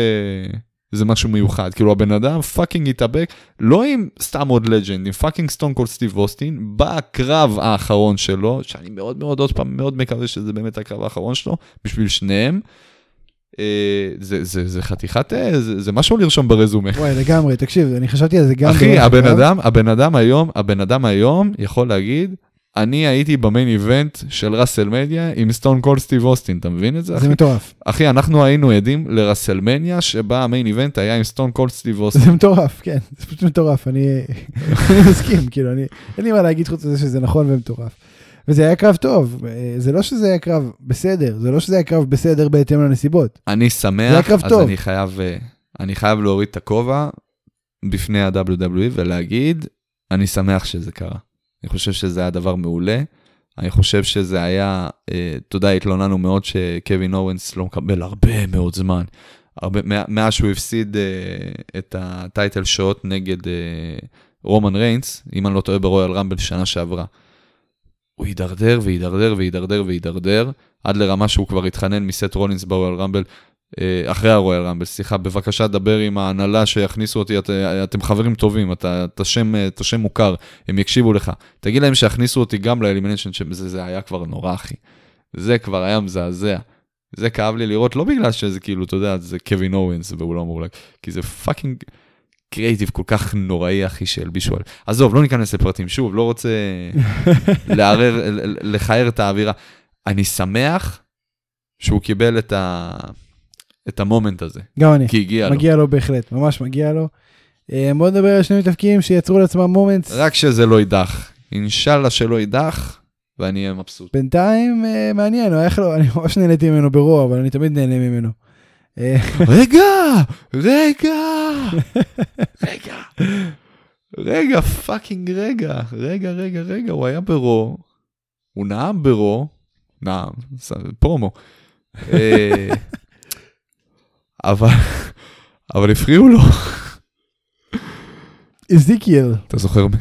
איזה משהו מיוחד, כאילו הבן אדם fucking התאבק, לא עם סתם עוד לג'נד, עם פאקינג סטון קול סטיב אוסטין, בקרב האחרון שלו, שאני מאוד מאוד עוד פעם מאוד מקווה שזה באמת הקרב האחרון שלו, בשביל שניהם. אה, זה, זה, זה חתיכת, אה, זה, זה משהו לרשום ברזומה. וואי, לגמרי, תקשיב, אני חשבתי על זה גם... אחי, הבן. אדם, הבן אדם היום, הבן אדם היום יכול להגיד, אני הייתי ב main event של WrestleMania עם סטון קולד סטיב אוסטין, אתה מבין את זה? זה אחי? מטורף, אחי, אנחנו היינו עדים ל WrestleMania שבה ה main event היה עם סטון קולד סטיב אוסטין. זה מטורף, כן, זה פשוט מטורף, אני אני מסכים, כאילו, אני, אין לי מה להגיד חוץ מזה שזה נכון ומטורף. וזה היה קרב טוב, אה, זה לא שזה היה קרב בסדר, זה לא שזה היה קרב בסדר בהתאם לנסיבות. אני שמח, אז טוב. אני חייב, אה, אני חייב להוריד את הכובע בפני ה-WWE ולהגיד, אני שמח שזה קרה. אני חושב שזה היה דבר מעולה. אני חושב שזה היה, אה, אתה יודע, התלוננו מאוד שקווין אורנס לא מקבל הרבה מאוד זמן. הרבה, מאז שהוא הפסיד אה, את הטייטל שוט נגד אה, רומן ריינס, אם אני לא טועה ברויאל רמבל שנה שעברה. הוא הידרדר והידרדר והידרדר והידרדר, עד לרמה שהוא כבר התחנן מסת' רולינס ב Royal Rumble, אחרי ה Royal Rumble, סליחה, בבקשה דבר עם ההנהלה שיכניסו אותי, את, אתם חברים טובים, אתה, אתה, שם, אתה שם מוכר, הם יקשיבו לך. תגיד להם שיכניסו אותי גם ל Elimination, שזה זה היה כבר נורא, אחי. זה כבר היה מזעזע. זה כאב לי לראות, לא בגלל שזה כאילו, אתה יודע, זה קווין אוונס והוא לא אמור לה... כי זה fucking creative כל כך נוראי, אחי, שהלבישו על... עזוב, לא ניכנס לפרטים, שוב, לא רוצה לערער, לכער את האווירה. אני שמח שהוא קיבל את, ה... את ה moment הזה, גם אני, כי הגיע לו. מגיע לו בהחלט, ממש מגיע לו. אה, בוא נדבר על שני מתאבקים שיצרו לעצמם moments. רק שזה לא יידח. אינשאללה שלא יידח, ואני אהיה מבסוט. בינתיים אה, מעניין, אני ממש נהניתי ממנו ב Raw, אבל אני תמיד נהנה ממנו. אה, רגע, רגע, רגע, רגע, fucking רגע, רגע, רגע, רגע, הוא היה ב Raw, הוא נאם ב Raw, נאם, פרומו, אבל, אבל הפריעו לו, איזיקיאל, אתה זוכר מי?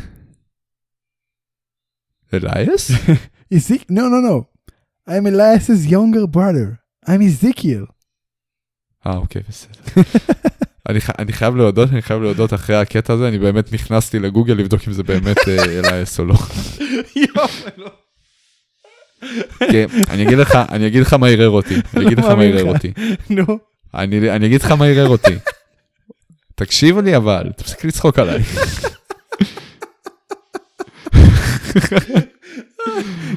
אלאיס? איזיק, no, no, no. I'm Elias's younger brother. I'm Ezekiel. אה, אוקיי, בסדר. אני, ח... אני חייב להודות, אני חייב להודות אחרי הקטע הזה, אני באמת נכנסתי לגוגל לבדוק אם זה באמת אה, אלייס או לא. כן, אני אגיד לך, אני אגיד לך מה ערער אותי, אני אגיד לך מה ערער. אותי. נו. אני, אני אגיד לך מה ערער אותי. תקשיב לי אבל, תפסיק לצחוק עליי.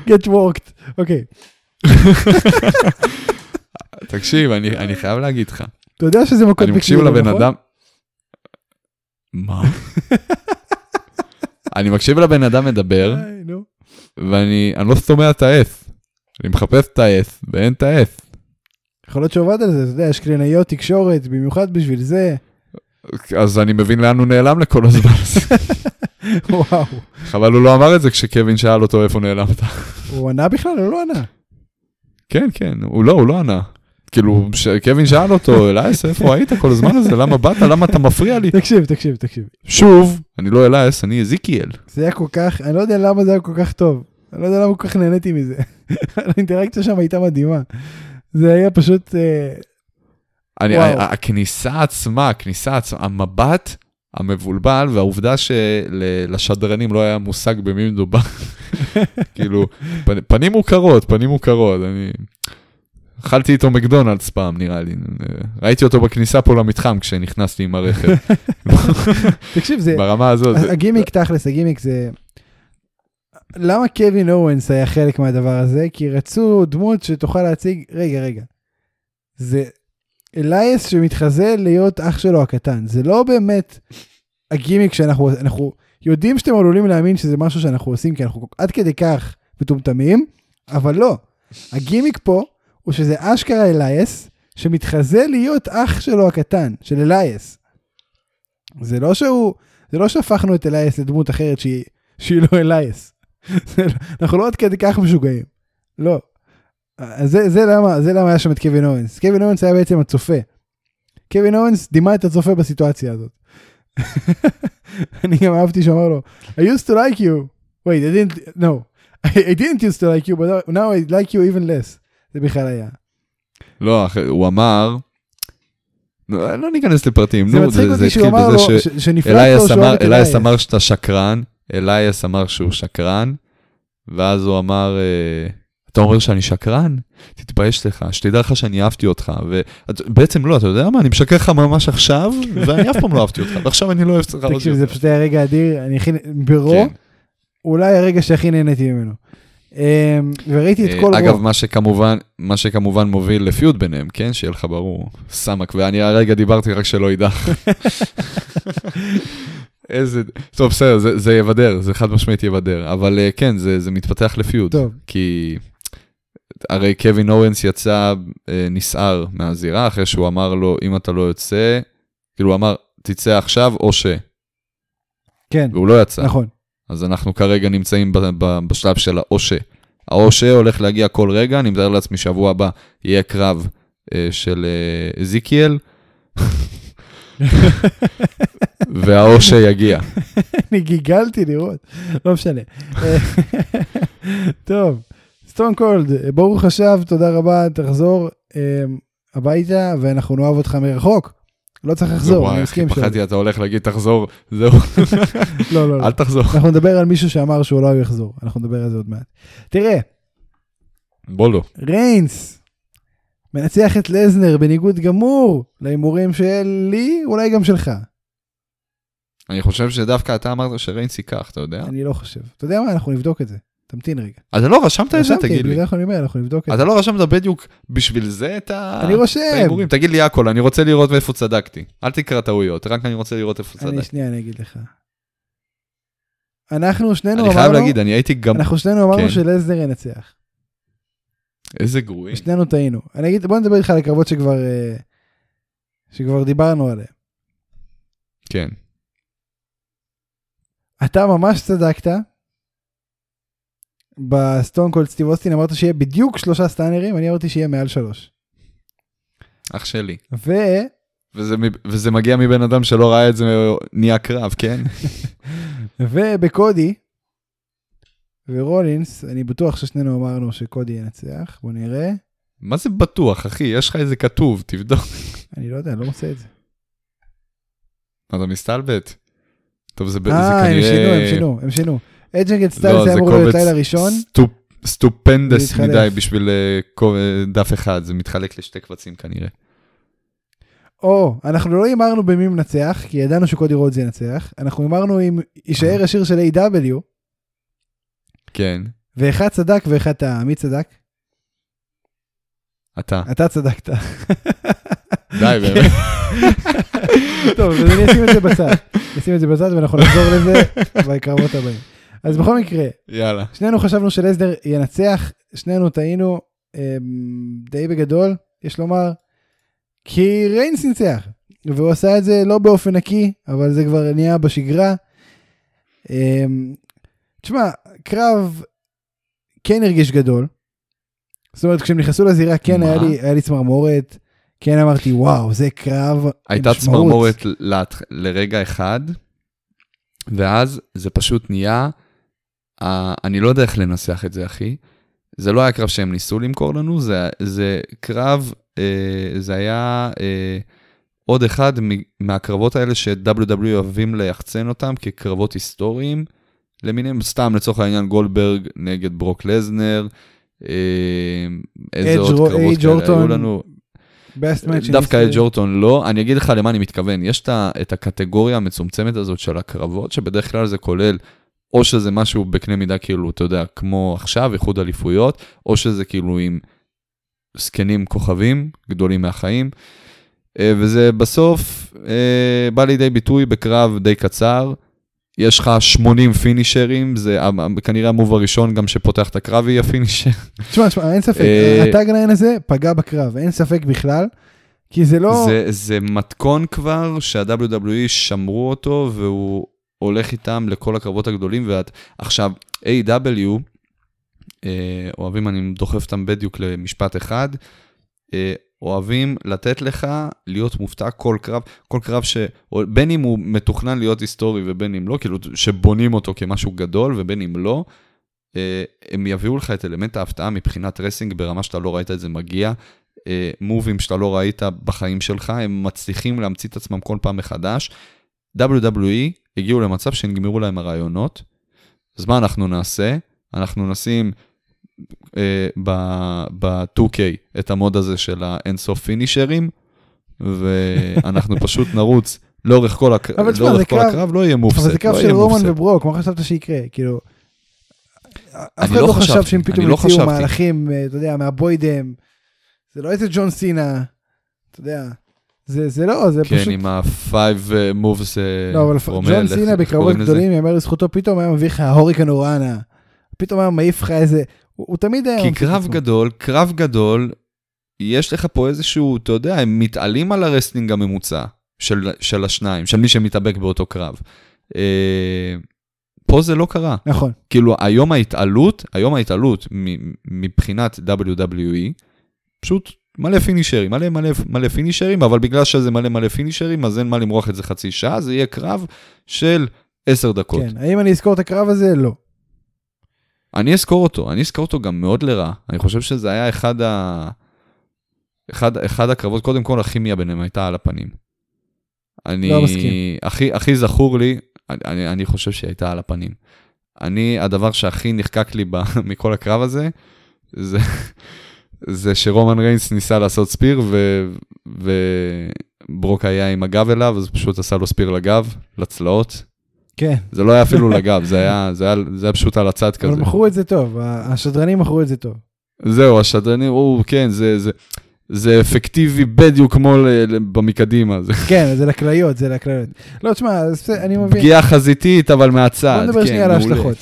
get worked. אוקיי. תקשיב, אני, אני חייב להגיד לך, אתה יודע שזה מכות אני מקשיב לבן נכון? אדם... מה? אני מקשיב לבן אדם מדבר. ואני אני לא סומע את העץ. אני מחפש את העץ, ואין את העץ. יכול להיות שעובד על זה, אתה יודע, יש קלינאיות תקשורת, במיוחד בשביל זה. אז אני מבין לאן הוא נעלם לכל הזמן הזה. וואו. חבל הוא לא אמר את זה כשקווין שאל אותו איפה נעלמת. הוא ענה בכלל או לא ענה? כן, כן, הוא לא, הוא לא ענה. כאילו, קווין שאל אותו, אלייס, איפה היית כל הזמן הזה? למה באת? למה אתה מפריע לי? תקשיב, תקשיב, תקשיב. שוב, אני לא אלייס, אני אזיקיאל. זה היה כל כך, אני לא יודע למה זה היה כל כך טוב. אני לא יודע למה כל כך נהניתי מזה. האינטראקציה שם הייתה מדהימה. זה היה פשוט... אה, אני, הכניסה עצמה, הכניסה עצמה, המבט המבולבל והעובדה שלשדרנים לא היה מושג במי מדובר. כאילו, פנ, פנים מוכרות, פנים מוכרות. אני... אכלתי איתו מקדונלדס פעם, נראה לי. ראיתי אותו בכניסה פה למתחם כשנכנסתי עם הרכב. תקשיב, זה... ברמה הזאת. הגימיק תכלס, הגימיק זה... למה קווין אורנס היה חלק מהדבר הזה? כי רצו דמות שתוכל להציג... רגע, רגע. זה אלייס שמתחזה להיות אח שלו הקטן. זה לא באמת הגימיק שאנחנו... אנחנו יודעים שאתם עלולים להאמין שזה משהו שאנחנו עושים, כי אנחנו עד כדי כך מטומטמים, אבל לא. הגימיק פה הוא שזה אשכרה אלייס שמתחזה להיות אח שלו הקטן, של אלייס. זה לא שהוא... זה לא שהפכנו את אלייס לדמות אחרת שהיא, שהיא לא אלייס. אנחנו לא עד כדי כך משוגעים. לא. זה, זה, למה, זה למה היה שם את קווין אורנס. קווין אורנס היה בעצם הצופה. קווין אורנס דימה את הצופה בסיטואציה הזאת. אני גם אהבתי שאמר לו, I used to like you. wait, I didn't, no. I didn't used to like you, but now I like you even less. זה בכלל היה. לא, הוא אמר, לא לא ניכנס לפרטים, נו, זה התחיל בזה ש- אלייס. אמר שאתה שקרן, אלייס אמר שהוא שקרן, ואז הוא אמר, אה, אתה אומר שאני שקרן? תתבייש לך, שתדע לך שאני אהבתי אותך, ובעצם לא, אתה יודע מה, אני משקר לך ממש עכשיו, ואני אף פעם לא אהבתי אותך, ועכשיו אני לא אוהב אותך תקשיב, זה. פשוט היה רגע אדיר, אני הכי, ברו, כן. אולי הרגע שהכי נהניתי ממנו. אמ, וראיתי את אה, כל אגב. מה שכמובן, מה שכמובן מוביל לפיוד ביניהם, כן? שיהיה לך ברור. סמק, ואני הרגע דיברתי רק שלא יידח. איזה... טוב, בסדר, זה, זה יבדר, זה חד משמעית יבדר, אבל אה, כן, זה, זה מתפתח לפיוד. טוב, כי הרי קווין אורנס יצא אה, נסער מהזירה, אחרי שהוא אמר לו, אם אתה לא יוצא, כאילו הוא אמר, תצא עכשיו או ש... כן, והוא לא יצא. נכון. אז אנחנו כרגע נמצאים ב- ב- בשלב של האושה. האושה הולך להגיע כל רגע, אני מתאר לעצמי שבוע הבא יהיה קרב אה, של אה, זיקיאל, והאושה יגיע. אני גיגלתי לראות, לא משנה. טוב, סטון קולד, ברוך השב, תודה רבה, תחזור אה, הביתה ואנחנו נאהב אותך מרחוק. לא צריך לחזור, אני מסכים. פחדתי, אתה הולך להגיד תחזור, זהו, לא, לא, לא. אל תחזור. אנחנו נדבר על מישהו שאמר שהוא לא יחזור, אנחנו נדבר על זה עוד מעט. תראה, בולו. ריינס מנצח את לזנר בניגוד גמור להימורים שלי, אולי גם שלך. אני חושב שדווקא אתה אמרת שריינס ייקח, אתה יודע? אני לא חושב. אתה יודע מה, אנחנו נבדוק את זה. תמתין רגע. אתה לא רשמת את זה? רשמתי, תגיד לי. זה אנחנו נבדוק את זה. אתה לא רשמת בדיוק בשביל זה את אני ההימורים? תגיד לי הכל, אני רוצה לראות מאיפה צדקתי. אל תקרא טעויות, רק אני רוצה לראות איפה אני צדקתי. שנייה, אני אגיד לך. אנחנו שנינו אני חייב אמרנו, להגיד, אני הייתי גם... אנחנו שנינו אמרנו כן. שלזנר ינצח. איזה גרועים. ושנינו טעינו. אני אגיד, בוא נדבר איתך על הקרבות שכבר, אה, שכבר דיברנו עליהן. כן. אתה ממש צדקת. בסטון קולד סטיב אוסטין אמרת שיהיה בדיוק שלושה סטאנרים, אני אמרתי שיהיה מעל שלוש. אח שלי. ו... וזה, וזה מגיע מבן אדם שלא ראה את זה, נהיה קרב, כן? ובקודי ורולינס, אני בטוח ששנינו אמרנו שקודי ינצח, בוא נראה. מה זה בטוח, אחי? יש לך איזה כתוב, תבדוק. אני לא יודע, אני לא מוצא את זה. אתה מסתלבט? טוב, זה, אה, כנראה... הם שינו, הם שינו, הם שינו. אדג' נגד סטיילס היה זה אמור להיות לילה ראשון. stu, stupendous. מדי בשביל אה, אה, דף אחד, זה מתחלק לשתי קבצים כנראה. או, אנחנו לא הימרנו במי מנצח, כי ידענו שקודי רודס ינצח. אנחנו הימרנו אם יישאר השיר של AEW, כן, ואחד צדק ואחד טעה. מי צדק? אתה. אתה צדקת. די, באמת. טוב, אז אני אשים את זה בצד. נשים את זה בצד ואנחנו נחזור לזה בקרבות הבאים. אז בכל מקרה, יאללה. שנינו חשבנו שלסדר ינצח, שנינו טעינו אמ, די בגדול, יש לומר, כי ריינס ניצח, והוא עשה את זה לא באופן נקי, אבל זה כבר נהיה בשגרה. אמ, תשמע, קרב כן הרגיש גדול. זאת אומרת, כשהם נכנסו לזירה, כן? היה לי, היה לי צמרמורת, כן אמרתי, וואו, זה קרב עם הייתה משמעות." צמרמורת לרגע אחד, ואז זה פשוט נהיה, אני לא יודע איך לנסח את זה, אחי. זה לא היה קרב שהם ניסו למכור לנו, זה, זה קרב, אה, זה היה אה, עוד אחד מהקרבות האלה ש-WW אוהבים ליחצן אותם כקרבות היסטוריים למיניהם, סתם לצורך העניין גולדברג נגד ברוק לזנר, אה, איזה עוד קרבות כאלה היו לנו. דווקא. את ג'ורטון לא, אני אגיד לך למה אני מתכוון, יש את הקטגוריה המצומצמת הזאת של הקרבות, שבדרך כלל זה כולל, או שזה משהו בקנה מידה כאילו, אתה יודע, כמו עכשיו, איחוד אליפויות, או שזה כאילו עם זקנים כוכבים, גדולים מהחיים, אה, וזה בסוף אה, בא לידי ביטוי בקרב די קצר, יש לך 80 פינישרים, זה כנראה המוב הראשון גם שפותח את הקרב יהיה פינישר. תשמע, תשמע, אין ספק, אה, הטאגליין הזה פגע בקרב, אין ספק בכלל, כי זה לא... זה, זה מתכון כבר שה-WWE שמרו אותו והוא הולך איתם לכל הקרבות הגדולים. ואת, עכשיו, AEW, אה, אוהבים, אני דוחף אותם בדיוק למשפט אחד, אה, אוהבים לתת לך להיות מופתע כל קרב, כל קרב ש... בין אם הוא מתוכנן להיות היסטורי ובין אם לא, כאילו שבונים אותו כמשהו גדול ובין אם לא, אה, הם יביאו לך את אלמנט ההפתעה מבחינת wrestling ברמה שאתה לא ראית את זה מגיע. אה, מובים שאתה לא ראית בחיים שלך, הם מצליחים להמציא את עצמם כל פעם מחדש. WWE הגיעו למצב שנגמרו להם הרעיונות, אז מה אנחנו נעשה? אנחנו נשים ב-2K את המוד הזה של האינסוף פינישרים, ואנחנו פשוט נרוץ לאורך כל, הק... לאורך כל הקרב, לא יהיה מופסט. אבל זה קרב לא של רומן וברוק, מה חשבת שיקרה? כאילו... אף אחד לא לא חשב שהם פתאום לא יוציאו חשבתי. מהלכים, אה, אתה יודע, מהבוידם. זה לא איזה ג'ון סינה, אתה יודע. זה זה לא, זה כן, פשוט... עם ה-5 moves לא, אבל ג'ון סינה בקרבות? גדולים, יאמר לזכותו, פתאום היה מביא לך הוריקן אוראנה. פתאום היה מעיף לך איזה... הוא הוא תמיד היה... כי קרב. גדול, קרב גדול, יש לך פה איזשהו, אתה יודע, הם מתעלים על הרסטינג הממוצע של, של השניים, של מי שמתאבק באותו קרב. אה, פה זה לא קרה. נכון. כאילו, היום ההתעלות, היום ההתעלות מבחינת WWE, פשוט מלא פינישרים, מלא מלא מלא פינישרים, אבל בגלל שזה מלא מלא פינישרים, אז אין מה למרוח את זה חצי שעה, זה יהיה קרב של עשר דקות. כן, האם אני אזכור את הקרב הזה? לא. אני אזכור אותו, אני אזכור אותו גם מאוד לרע. אני חושב שזה היה אחד ה... אחד, אחד הקרבות, קודם כל הכימיה ביניהם הייתה על הפנים. אני... לא מסכים. הכי, הכי זכור לי, אני, אני, חושב שהיא הייתה על הפנים. אני, הדבר שהכי נחקק לי ב, מכל הקרב הזה, זה, זה שרומן ריינס ניסה לעשות ספיר, ו, וברוק היה עם הגב אליו, אז פשוט עשה לו ספיר לגב, לצלעות. כן, זה לא היה אפילו לגב, זה היה, זה היה, זה היה פשוט על הצד כזה. אבל מכרו את זה טוב, השדרנים מכרו את זה טוב. זהו, השדרנים, או, כן, זה, זה, זה אפקטיבי בדיוק כמו במקדימה. זה כן, זה לכליות, זה לכליות. לא, תשמע, אני מבין. פגיעה חזיתית, אבל מהצד. בוא נדבר כן, שנייה על מעולה. ההשלכות.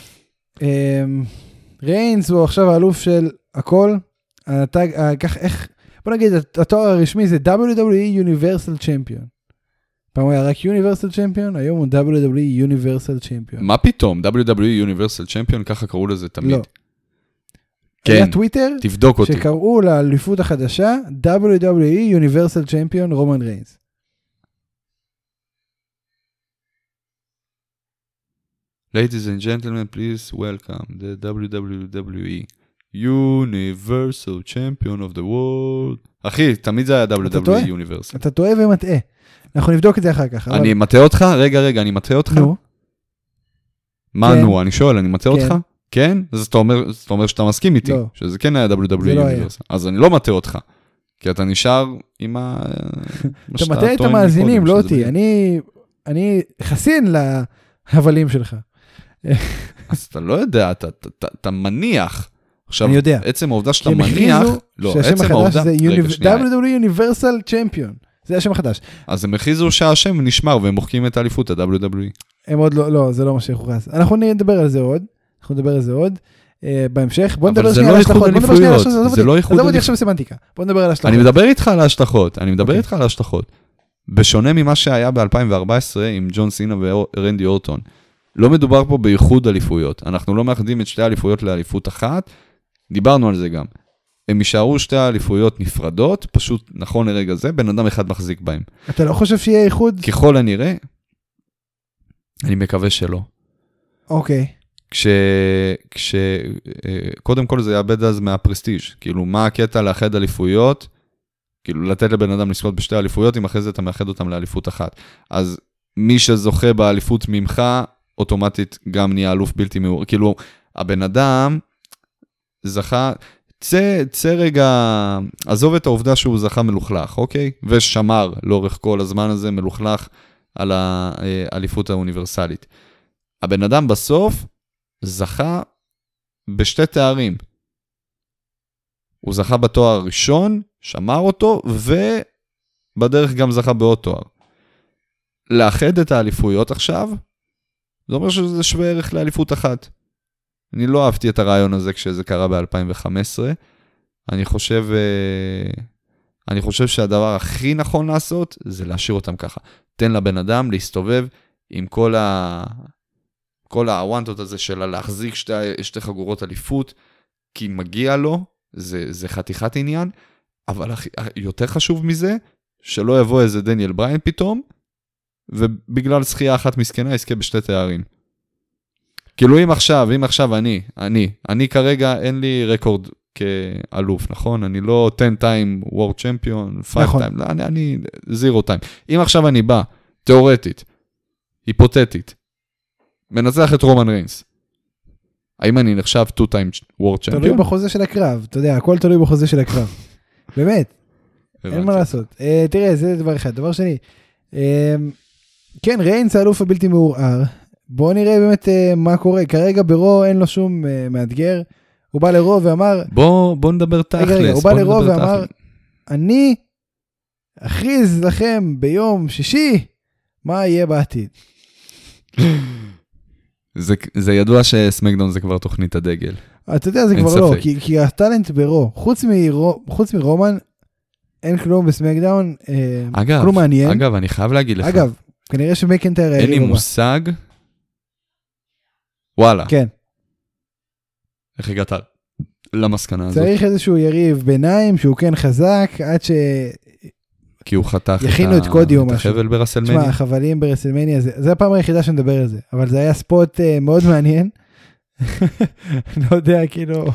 אמ, ריינס הוא עכשיו האלוף של הכל. הטאג, ה- כך, איך, בוא נגיד, התואר הרשמי זה WWE Universal Champion. פעם הוא היה רק Universal Champion, היום הוא WWE Universal Champion. מה פתאום? WWE Universal Champion, ככה קראו לזה תמיד. לא. כן, היה טוויטר תבדוק אותי. שקראו לאליפות החדשה WWE Universal Champion רומן ריינס. Ladies and gentlemen, please welcome the WWE Universal Champion of the World. אחי, תמיד זה היה WWE? Universal. אתה טועה ומטעה. אנחנו נבדוק את זה אחר כך. אבל- אני מטעה אותך? רגע, רגע, אני מטעה אותך? נו, מה כן. נו? אני שואל, אני מטעה כן. אותך? כן? אז אתה אומר, אתה אומר שאתה מסכים איתי, לא. שזה כן היה WWE זה לא היה. אז אני לא מטעה אותך, כי אתה נשאר עם ה... אתה מטעה את המאזינים, לא אותי. אני, אני חסין להבלים שלך. אז אתה לא יודע, אתה- אתה- אתה- אתה מניח. עכשיו, אני יודע. עצם העובדה שאתה מניח, לא, שהשם עצם החדש העובדה, זה רגע, שנייה, WWE Universal Champion. זה השם החדש. אז הם הכריזו שהשם נשמר והם מוחקים את האליפות, ה-WWE. הם עוד לא, לא, זה לא מה שהוכרז. אנחנו נדבר על זה עוד. אנחנו נדבר על זה עוד. אה, בהמשך, בוא אבל נדבר זה שנייה לא על איחוד ההשלכות. בוא נדבר שנייה על אליפויות, זה לא איחוד עזוב אותי עכשיו בסמנטיקה. בוא נדבר על ההשלכות. אני מדבר איתך על ההשלכות, אני מדבר אוקיי. איתך על ההשלכות. בשונה ממה שהיה ב-2014 עם ג'ון סינה ורנדי אורטון, לא מדובר פה באיחוד אליפויות. אנחנו לא מאחדים את שתי האליפויות לאליפות אחת, דיברנו על זה גם. הם יישארו שתי האליפויות נפרדות, פשוט נכון לרגע זה, בן אדם אחד מחזיק בהם. אתה לא חושב שיהיה איחוד? ככל הנראה, אני מקווה שלא. אוקיי. כש... כש... אה, קודם כל זה יאבד אז מהפרסטיג'. כאילו, מה הקטע לאחד אליפויות? כאילו, לתת לבן אדם לזכות בשתי אליפויות, אם אחרי זה אתה מאחד אותם לאליפות אחת. אז מי שזוכה באליפות ממך, אוטומטית גם נהיה אלוף בלתי מעורר. כאילו, הבן אדם זכה... צא, צא רגע, עזוב את העובדה שהוא זכה מלוכלך, אוקיי? ושמר לאורך כל הזמן הזה מלוכלך על האליפות האוניברסלית. הבן אדם בסוף זכה בשתי תארים. הוא זכה בתואר הראשון, שמר אותו, ובדרך גם זכה בעוד תואר. לאחד את האליפויות עכשיו, זה אומר שזה שווה ערך לאליפות אחת. אני לא אהבתי את הרעיון הזה כשזה קרה ב-2015. אני חושב, אה, אני חושב שהדבר הכי נכון לעשות זה להשאיר אותם ככה. תן לבן אדם להסתובב עם כל ה... כל הוואנטות הזה של להחזיק שתי, שתי חגורות אליפות, כי מגיע לו, זה, זה חתיכת עניין, אבל יותר חשוב מזה, שלא יבוא איזה דניאל בריין פתאום, ובגלל זכייה אחת מסכנה יזכה בשתי תארים. כאילו אם עכשיו, אם עכשיו אני, אני, אני כרגע אין לי רקורד כאלוף, נכון? אני לא 10 time World Champion, 5 נכון. time, לא, אני, אני זירו time. אם עכשיו אני בא, תיאורטית, היפותטית, מנצח את רומן ריינס, האם אני נחשב 2 time World תלוי Champion? בחוזה של הקרב, אתה יודע, הכל תלוי בחוזה של הקרב. באמת, אין מה. לעשות. אה, תראה, זה דבר אחד. דבר שני, אה, כן, ריינס האלוף הבלתי מעורער. בוא נראה באמת אה, מה קורה. כרגע ברו אין לו שום אה, מאתגר. הוא בא לרו ואמר, בוא, בוא נדבר תכלס. רגע, הוא בא לרו ואמר, תכלס. אני אכריז לכם ביום שישי מה יהיה בעתיד. זה, זה ידוע שסמקדאון זה כבר תוכנית הדגל. אתה יודע, זה כבר לא, ספק. כי, כי הטאלנט ברו, חוץ, מרו, חוץ מרומן, אין כלום בסמקדאון, אה, אגב, כלום מעניין. אגב, אני חייב להגיד לך, אגב, כנראה שמקנטייר אין לי. מושג, וואלה, כן, איך הגעת למסקנה הזאת? צריך איזשהו יריב ביניים שהוא כן חזק, עד ש... כי הוא חתך יכינו את קודי או את משהו. החבל ברסלמניה. תשמע, החבלים ברסלמניה, זה, זה הפעם היחידה שנדבר על זה, אבל זה היה ספוט uh, מאוד מעניין. לא יודע, כאילו,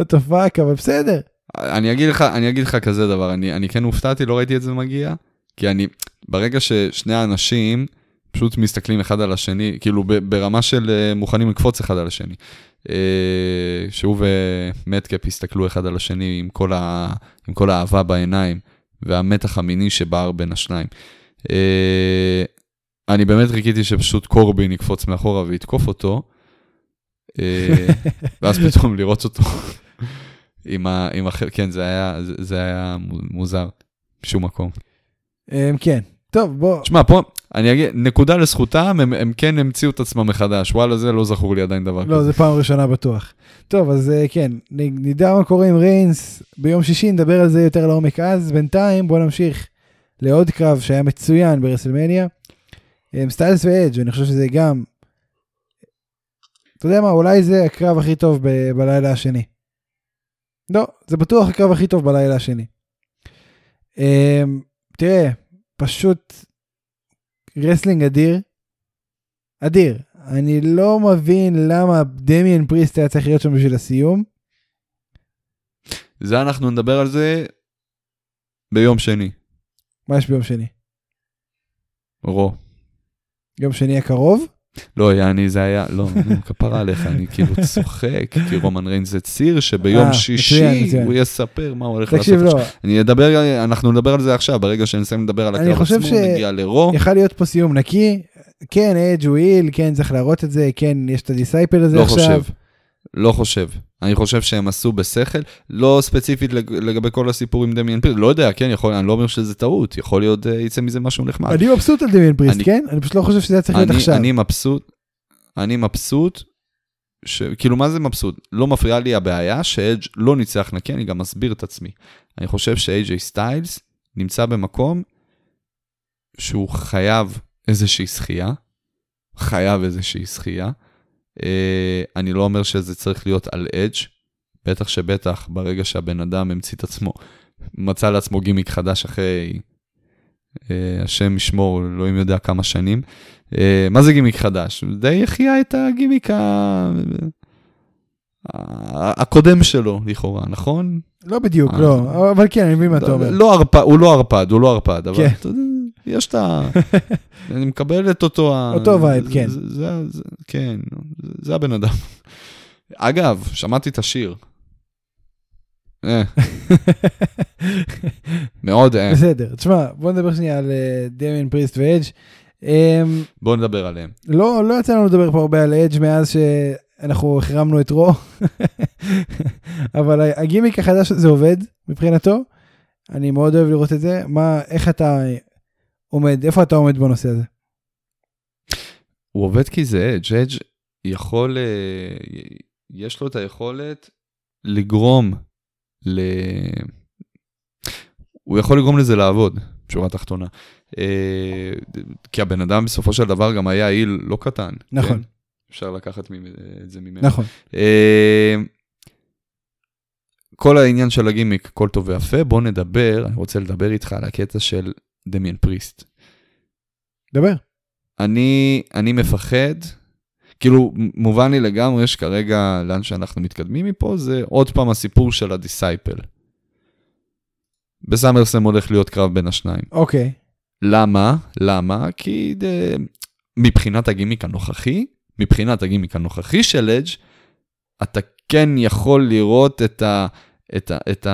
what the fuck, אבל בסדר. אני אגיד לך, אני אגיד לך כזה דבר, אני, אני כן הופתעתי, לא ראיתי את זה מגיע, כי אני, ברגע ששני האנשים פשוט מסתכלים אחד על השני, כאילו ברמה של אה, מוכנים לקפוץ אחד על השני, אה, שהוא ומטקאפ הסתכלו אחד על השני עם כל, ה, עם כל האהבה בעיניים, והמתח המיני שבער בין השניים. אה, אני באמת חיכיתי שפשוט קורבין יקפוץ מאחורה ויתקוף אותו, ואז פתאום לראות אותו עם ה... עם הח... כן, זה היה, זה, היה מו- מוזר, בשום מקום. כן, טוב, בוא, תשמע, פה, אני אגיד, נקודה לזכותם, הם, הם כן המציאו את עצמם מחדש, וואלה, זה לא זכור לי עדיין דבר לא, כזה. זה פעם ראשונה בטוח. טוב, אז uh, כן, נדע מה קורה עם ריינס ביום שישי, נדבר על זה יותר לעומק אז. בינתיים, בוא נמשיך לעוד קרב שהיה מצוין ברסלמניה. Um, סטיילס ואדג', אני חושב שזה גם, אתה יודע מה, אולי זה הקרב הכי טוב ב- בלילה השני. לא, זה בטוח הקרב הכי טוב בלילה השני. Um, תראה, פשוט wrestling אדיר. אדיר. אני לא מבין למה דמיאן פריסט היה צריך להיות שם בשביל הסיום. זה אנחנו נדבר על זה ביום שני, מה יש ביום שני? Raw. יום שני הקרוב? לא, יעני, זה היה, לא, כפרה עליך, אני כאילו צוחק, כי רומן ריינס הצהיר שביום אה, שישי. הוא יספר מה הוא הולך לעשות. תקשיב, לא, אני אדבר, אנחנו נדבר על זה עכשיו, ברגע שנסיים לדבר על אני הקרב חושב עצמו, נגיע ל Raw. יכל להיות פה סיום נקי. כן, אדג' הוא heel, כן, צריך להראות את זה, כן, יש את ה disciple הזה לא עכשיו. חושב, לא חושב. אני חושב שהם עשו בשכל, לא ספציפית לג- לגבי כל הסיפור עם דמיאן פריסט, לא יודע, כן, יכול, אני לא אומר שזה טעות, יכול להיות, אה, יצא מזה משהו נחמד. אני מבסוט על דמיאן פריסט, אני- כן? אני פשוט לא חושב שזה היה צריך להיות אני, עכשיו. אני מבסוט, אני מבסוט, ש... כאילו מה זה מבסוט? לא מפריעה לי הבעיה שאדג' לא ניצח נקי, אני גם מסביר את עצמי. אני חושב שאיי-ג'יי סטיילס נמצא במקום שהוא חייב איזושהי זכייה, חייב איזושהי זכייה. אה, אני לא אומר שזה צריך להיות על אדג', בטח שבטח ברגע שהבן אדם המציא את עצמו, מצא לעצמו גימיק חדש אחרי, אה, השם ישמור, אלוהים יודע כמה שנים. אה, מה זה גימיק חדש? די החיה את הגימיק ה... הקודם שלו, לכאורה, נכון? לא בדיוק. לא, אבל כן, אני מבין מה אתה אומר. לא הוא לא ערפד, הוא לא ערפד, אבל כן. יש את ה... אני מקבל את אותו... ה- אותו vibe, כן. זה- זה- כן, זה- הבן אדם. אגב, שמעתי את השיר. אה, מאוד אה. בסדר, תשמע, בוא נדבר שנייה על אה, דמיאן פריסט ואדג'. אמ, בואו נדבר עליהם. לא, לא יצא לנו לדבר פה הרבה על אדג' מאז שאנחנו החרמנו את רו, אבל הגימיק החדש הזה עובד מבחינתו. אני מאוד אוהב לראות את זה. מה, איך אתה עומד, איפה אתה עומד בנושא הזה? הוא עובד כי זה אדג', אדג' יכול, אה, יש לו את היכולת לגרום ל... הוא יכול לגרום לזה לעבוד, בשורה התחתונה. אה, כי הבן אדם בסופו של דבר גם היה איל לא קטן. נכון. כן? אפשר לקחת את זה ממנו. נכון. אה, כל העניין של הגימיק, הכל טוב ויפה, בוא נדבר, אני רוצה לדבר איתך על הקטע של דמיאן פריסט. דבר. אני, אני מפחד, כאילו, מובן לי לגמרי שכרגע, לאן שאנחנו מתקדמים מפה, זה עוד פעם הסיפור של ה disciple. בסאמרסם הולך להיות קרב בין השניים. אוקיי. למה? למה? כי the, מבחינת הגימיק הנוכחי, מבחינת הגימיק הנוכחי של אדג', אתה כן יכול לראות את, ה, את, ה, את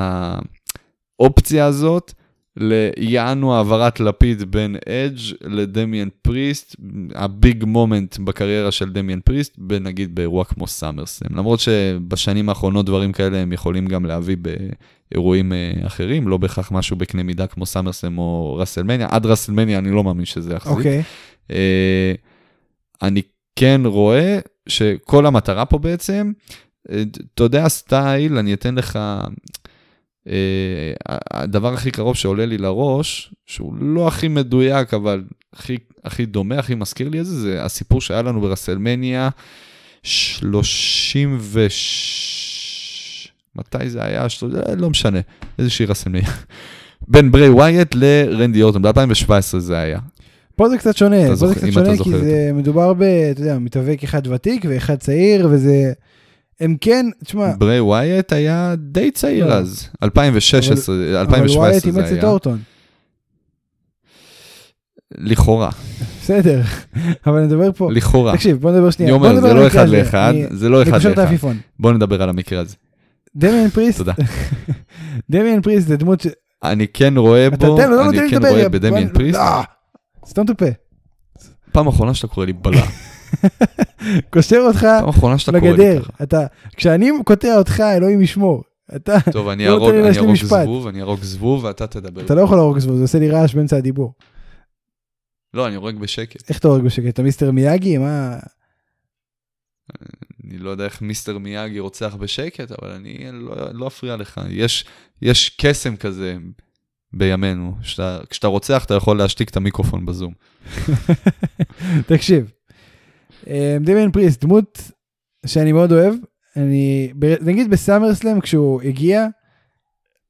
האופציה הזאת ליענו העברת לפיד בין אדג' לדמיאן פריסט, ה big moment בקריירה של דמיאן פריסט, נגיד באירוע כמו סאמרסם. למרות שבשנים האחרונות דברים כאלה הם יכולים גם להביא באירועים אה, אחרים, לא בהכרח משהו בקנה מידה כמו סאמרסם או ראסלמניה. עד ראסלמניה אני לא מאמין שזה יחזיק. אוקיי. אה, אני כן רואה שכל המטרה פה בעצם, אה, אתה יודע, style, אני אתן לך, הדבר הכי קרוב שעולה לי לראש, שהוא לא הכי מדויק, אבל הכי, הכי דומה, הכי מזכיר לי את זה, זה הסיפור שהיה לנו ברסלמניה 36... מתי זה היה? של... לא משנה, איזושהי רסלמניה. בין ברי ווייט לרנדי אורטון, ב-2017 זה היה. פה זה קצת שונה, פה זה קצת שונה כי זה מדובר ב, אתה יודע, מתאבק אחד ותיק ואחד צעיר, וזה... הם כן, תשמע, ברי ווייט היה די צעיר לא. אז, 2016, אבל 2017 ווייט זה אימץ את היה. אורטון. לכאורה, בסדר, אבל נדבר פה, לכאורה. תקשיב, בוא נדבר שנייה. אני אומר, נדבר זה לא אחד. לאחד, אני- זה לא אני אחד קושר את לאחד. העפיפון. בוא נדבר על המקרה הזה. דמיאן פריסט, תודה. דמיאן פריסט זה דמות ש... אני כן רואה בו, לא אני כן. רואה בן- פריסט, לא, סתום את הפה. פעם אחרונה שאתה קורא לי בלה. קושר אותך לגדר. אתה, כשאני קוטע אותך, אלוהים ישמור. אתה, טוב, אני לא ארוג משפט. זבוב, אני ארוג זבוב ואתה תדבר. אתה לא יכול להרוג זבוב, זה עושה לי רעש באמצע הדיבור. לא, אני הורג בשקט. איך אתה הורג בשקט? אתה מיסטר מיאגי? מה? אני לא יודע איך מיסטר מיאגי רוצח בשקט, אבל אני לא, לא אפריע לך. יש, יש קסם כזה בימינו, שאתה, כשאתה רוצח אתה יכול להשתיק את המיקרופון בזום. תקשיב. אה, דמיאן פריסט, דמות שאני מאוד אוהב. אני, נגיד בסאמרסלאם כשהוא הגיע,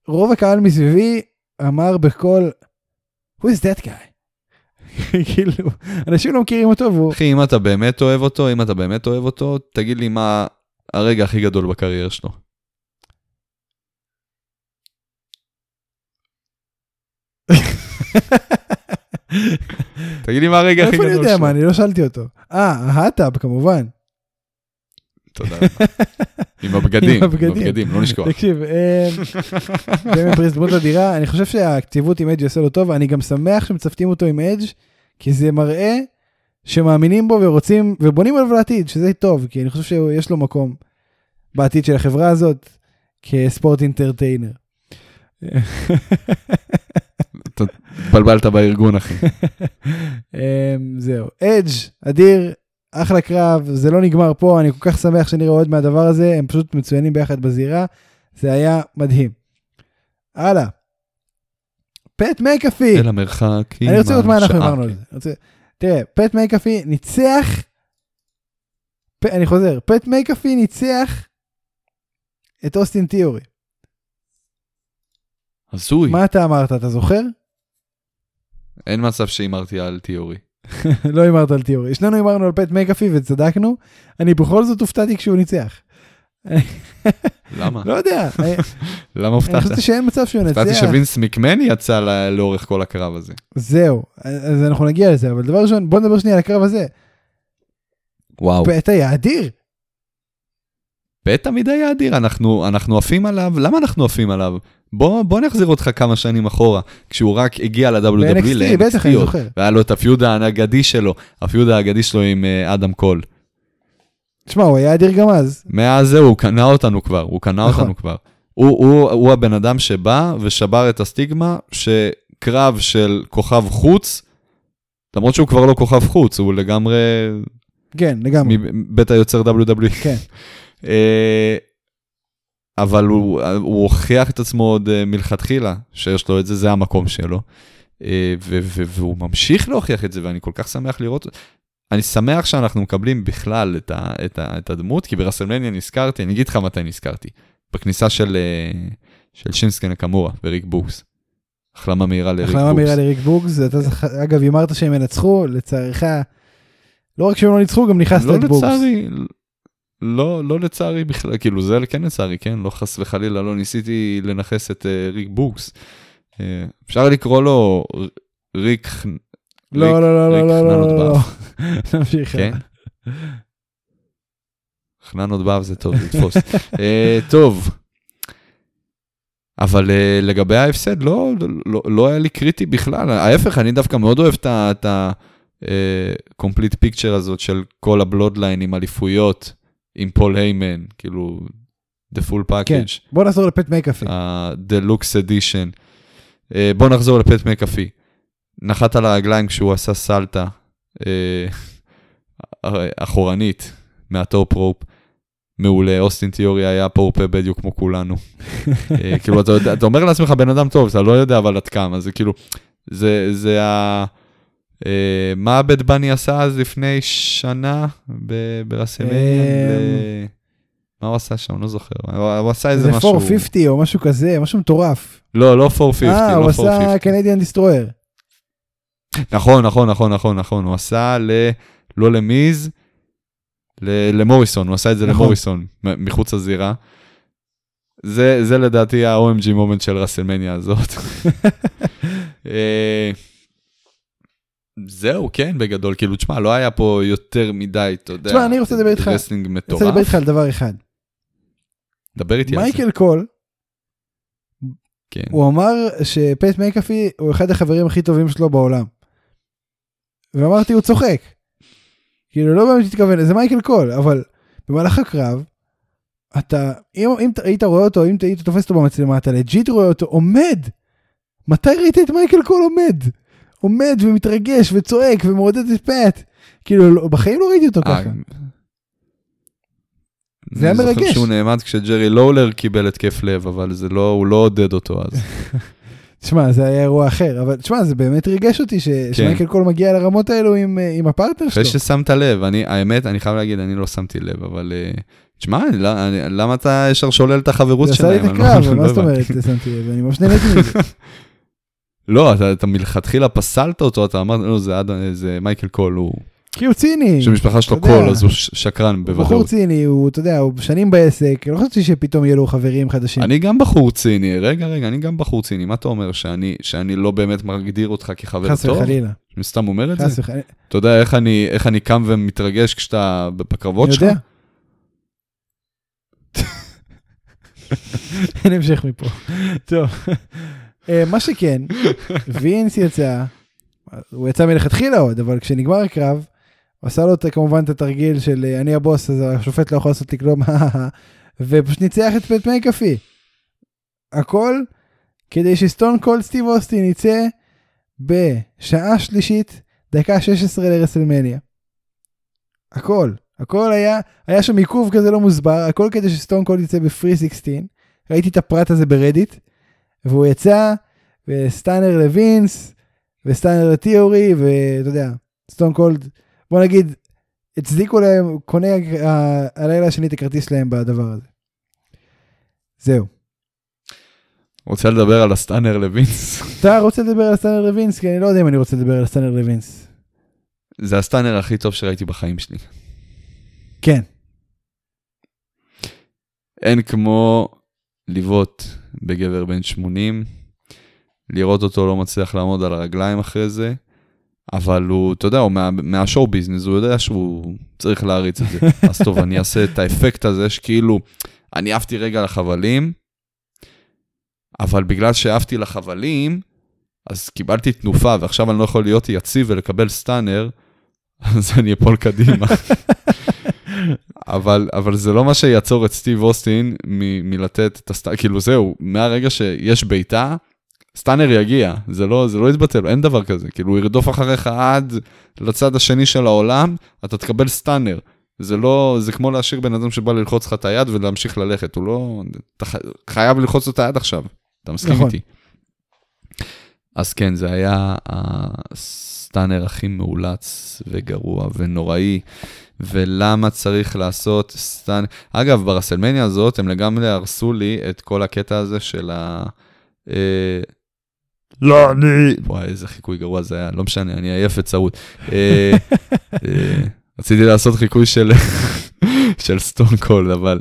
רוב הקהל מסביבי אמר בקול, who is that guy? כאילו, אנשים לא מכירים אותו והוא, אחי, אם אתה באמת אוהב אותו, אם אתה באמת אוהב אותו, תגיד לי מה הרגע הכי גדול בקריירה שלו. תגיד לי מה הרגע הכי איפה אני גדול יודע שלו. מה, אני לא שאלתי אותו. אה, ההאטאב כמובן. תודה. עם הבגדים, עם הבגדים. לא נשכח. תקשיב, אה, דמיאן פריסט דמות אדירה, אני חושב שהקציבות עם אדג' יעשה לו טוב, אני גם שמח שמצוותים אותו עם אדג', כי זה מראה שמאמינים בו ורוצים, ובונים עליו לעתיד, שזה טוב, כי אני חושב שיש לו מקום בעתיד של החברה הזאת, כספורט אינטרטיינר. התבלבלת בארגון, אחי. אמ, זהו, אדג', אדיר, אחלה קרב, זה לא נגמר פה, אני כל כך שמח שנראה עוד מהדבר הזה, הם פשוט מצוינים ביחד בזירה, זה היה מדהים. הלאה. פט מקאפי, אל המרחק אני רוצה לראות מה אנחנו. אמרנו על זה. תראה, פט מקאפי ניצח, אני חוזר, פט מקאפי ניצח את אוסטין תיאורי. הזוי. מה אתה אמרת, אתה זוכר? אין מצב שהימרתי על תיאורי. לא הימרת על תיאורי. שנינו הימרנו על פט מקאפי וצדקנו, אני בכל זאת הופתעתי כשהוא ניצח. למה? לא יודע, אני- למה אני הופתעת? חשבתי שאין מצב שהוא הופתעתי ינצח. שווינס מקמני יצא לאורך כל הקרב הזה. זהו, אז אנחנו נגיע לזה, אבל דבר ראשון, בוא נדבר שנייה על הקרב הזה. וואו. פט היה אדיר. פט תמיד היה אדיר, אנחנו אנחנו עפים עליו, למה אנחנו עפים עליו? בוא בוא נחזיר אותך כמה שנים אחורה, כשהוא רק הגיע ל-WWE, ב-NXT, בטח, אני זוכר. והיה לו את הפיוד האגדי שלו, הפיוד האגדי שלו עם אה, אדם קול. תשמע, הוא היה אדיר גם אז. מאז זהו, הוא קנה אותנו כבר, הוא קנה נכון. אותנו כבר. הוא, הוא, הוא הבן אדם שבא ושבר את הסטיגמה שקרב של כוכב חוץ, למרות שהוא כבר לא כוכב חוץ, הוא לגמרי כן, לגמרי. מבית היוצר WWE. כן. אבל הוא, הוא הוכיח את עצמו עוד אה, מלכתחילה, שיש לו את זה, זה המקום שלו. אה, ו- ו- והוא ממשיך להוכיח את זה, ואני כל כך שמח לראות. אני שמח שאנחנו מקבלים בכלל את, ה- את, ה- את הדמות, כי ברסלמניה נזכרתי, אני אגיד לך מתי נזכרתי. בכניסה של, אה, של שינסקי נקמורה וריק בוקס. החלמה מהירה לריק החלמה בוקס. מהירה לריק בוקס, אתה זכ... אגב, הימרת שהם ינצחו, לצערך, לא רק שהם לא ניצחו, גם נכנסת לא את בוקס. לצערי, לא, לא לצערי בכלל, כאילו זה כן לצערי, כן? לא חס וחלילה, לא ניסיתי לנכס את uh, ריק בוקס. Uh, אפשר לקרוא לו ריק... לא, ריק- לא, לא, ריק לא, לא, חננות לא, לא, באב. לא. נמשיך. כן? חננות באב זה טוב, זה יתפוס. אה, טוב, אבל לגבי ההפסד, לא, לא, לא היה לי קריטי בכלל. ההפך, אני דווקא מאוד אוהב את ה-complete picture הזאת של כל הבלודליין עם אליפויות, עם פול היימן, כאילו, the full כן, package, בוא נחזור לפט מקאפי. ה-deluxe edition. אה, בוא נחזור לפט מקאפי. נחת על הרגליים כשהוא עשה סלטה אה, אחורנית מה top rope. מעולה, אוסטין תיאורי היה פורפה בדיוק כמו כולנו. אה, כאילו, אתה, יודע, אתה אומר לעצמך בן אדם טוב, אתה לא יודע אבל עד כמה, זה כאילו, זה, זה ה... אה, מה בד באני עשה אז לפני שנה ברסלמניה? אה, מה הוא עשה שם? לא זוכר. הוא עשה איזה זה משהו... 450 או משהו כזה, משהו מטורף. לא, לא 450, אה, לא הוא עשה 450. Canadian Destroyer. נכון, נכון, נכון, נכון, נכון. הוא עשה ל... לא למיז, למוריסון, הוא עשה את זה נכון. למוריסון, מחוץ לזירה. זה, זה לדעתי ה- OMG moment של רסלמניה הזאת. זהו, כן, בגדול, כאילו, תשמע, לא היה פה יותר מדי, אתה יודע, תשמע, אני רוצה לדבר איתך- wrestling אני מטורף. רוצה לדבר איתך על דבר אחד. דבר איתי על זה. מייקל קול, כן. הוא אמר שפט מקאפי הוא אחד החברים הכי טובים שלו בעולם. ואמרתי, הוא צוחק. כאילו, לא באמת התכוון, זה מייקל קול, אבל במהלך הקרב, אתה, אם, אם היית רואה אותו, אם היית תופס אותו במצלמה, אתה legit רואה אותו עומד. מתי ראית את מייקל קול עומד? עומד ומתרגש וצועק ומעודד את פט. כאילו, לא, בחיים לא ראיתי אותו אה, ככה. זה היה אני זוכר מרגש. שהוא נעמד כשג'רי לואולר קיבל התקף לב, אבל זה לא, הוא לא עודד אותו אז. תשמע, זה היה אירוע אחר, אבל תשמע, זה באמת ריגש אותי ש... שמייקל קול מגיע לרמות האלו עם, אה, עם הפרטנר שלו. אחרי ששמת לב, אני, האמת, אני חייב להגיד, אני לא שמתי לב, אבל... אה, תשמע, לא- למה אתה ישר שולל את החברות זה עשה לי שלהם? את לא- הקרב, מה זאת. אומרת, שמתי לב, אני ממש נהניתי מזה. לא, אתה, אתה מלכתחילה פסלת אותו, אתה אמרת, לא, זה, אד- זה מייקל קול, הוא... כי הוא ציני, שמשפחה שלו. קול, אז הוא שקרן הוא בחור בוודאות. ציני, הוא, אתה יודע, הוא שנים בעסק, לא חשבתי שפתאום יהיו לו חברים חדשים. אני גם בחור ציני, רגע, רגע, אני גם בחור ציני, מה אתה אומר, שאני, שאני לא באמת מגדיר אותך כחבר חס טוב? וחלילה, אני סתם אומר את זה? חס וחלילה, אתה יודע איך אני, איך אני קם ומתרגש כשאתה בקרבות אני שלך? יודע. אין המשך מפה. טוב, מה שכן, וינס יצא, הוא יצא מלכתחילה עוד, אבל כשנגמר הקרב, הוא עשה לו כמובן את התרגיל של אה, אני הבוס, אז השופט לא יכול לעשות לי כלום, ופשוט ניצח את פט מקאפי. הכל כדי שסטון קולד סטיב אוסטין יצא בשעה שלישית, דקה 16 לרסלמניה. הכל, הכל היה, היה שם עיכוב כזה לא מוסבר, הכל כדי שסטון קולד יצא בפרי 16. ראיתי את הפרט הזה ברדיט, והוא יצא, ו stunner לווינס, ו stunner לתיאורי, ואתה יודע, סטון קולד, בוא נגיד, הצדיקו להם, קונה הלילה השני את הכרטיס שלהם בדבר הזה. זהו. רוצה לדבר על ה stunner לווינס? אתה רוצה לדבר על stunner לווינס? כי אני לא יודע אם אני רוצה לדבר על stunner לווינס. זה ה stunner הכי טוב שראיתי בחיים שלי. כן. אין כמו לבעוט בגבר בן 80, לראות אותו לא מצליח לעמוד על הרגליים אחרי זה, אבל הוא, אתה יודע, הוא מה, מהשואו ביזנס, הוא יודע שהוא צריך להריץ את זה. אז טוב, אני אעשה את האפקט הזה שכאילו, אני עפתי רגע לחבלים, אבל בגלל שעפתי לחבלים, אז קיבלתי תנופה, ועכשיו אני לא יכול להיות יציב ולקבל סטאנר, אז אני אפול קדימה. אבל, אבל זה לא מה שיעצור את סטיב אוסטין מ- מלתת את ה stunner, כאילו זהו, מהרגע שיש בעיטה, stunner יגיע, זה לא, זה לא יתבטל, אין דבר כזה, כאילו הוא ירדוף אחריך עד לצד השני של העולם, אתה תקבל stunner. זה לא, זה כמו להשאיר בן אדם שבא ללחוץ לך את היד ולהמשיך ללכת, הוא לא, אתה חייב ללחוץ לו את היד עכשיו, אתה מסכים נכון. איתי. אז כן, זה היה ה stunner הכי מאולץ וגרוע ונוראי, ולמה צריך לעשות stunn... אגב, ברסלמניה הזאת הם לגמרי הרסו לי את כל הקטע הזה של ה... אה, לא, אני... וואי, איזה חיקוי גרוע זה היה, לא משנה, אני עייף וצרוד. אה, אה, רציתי לעשות חיקוי של, של סטון קולד, אבל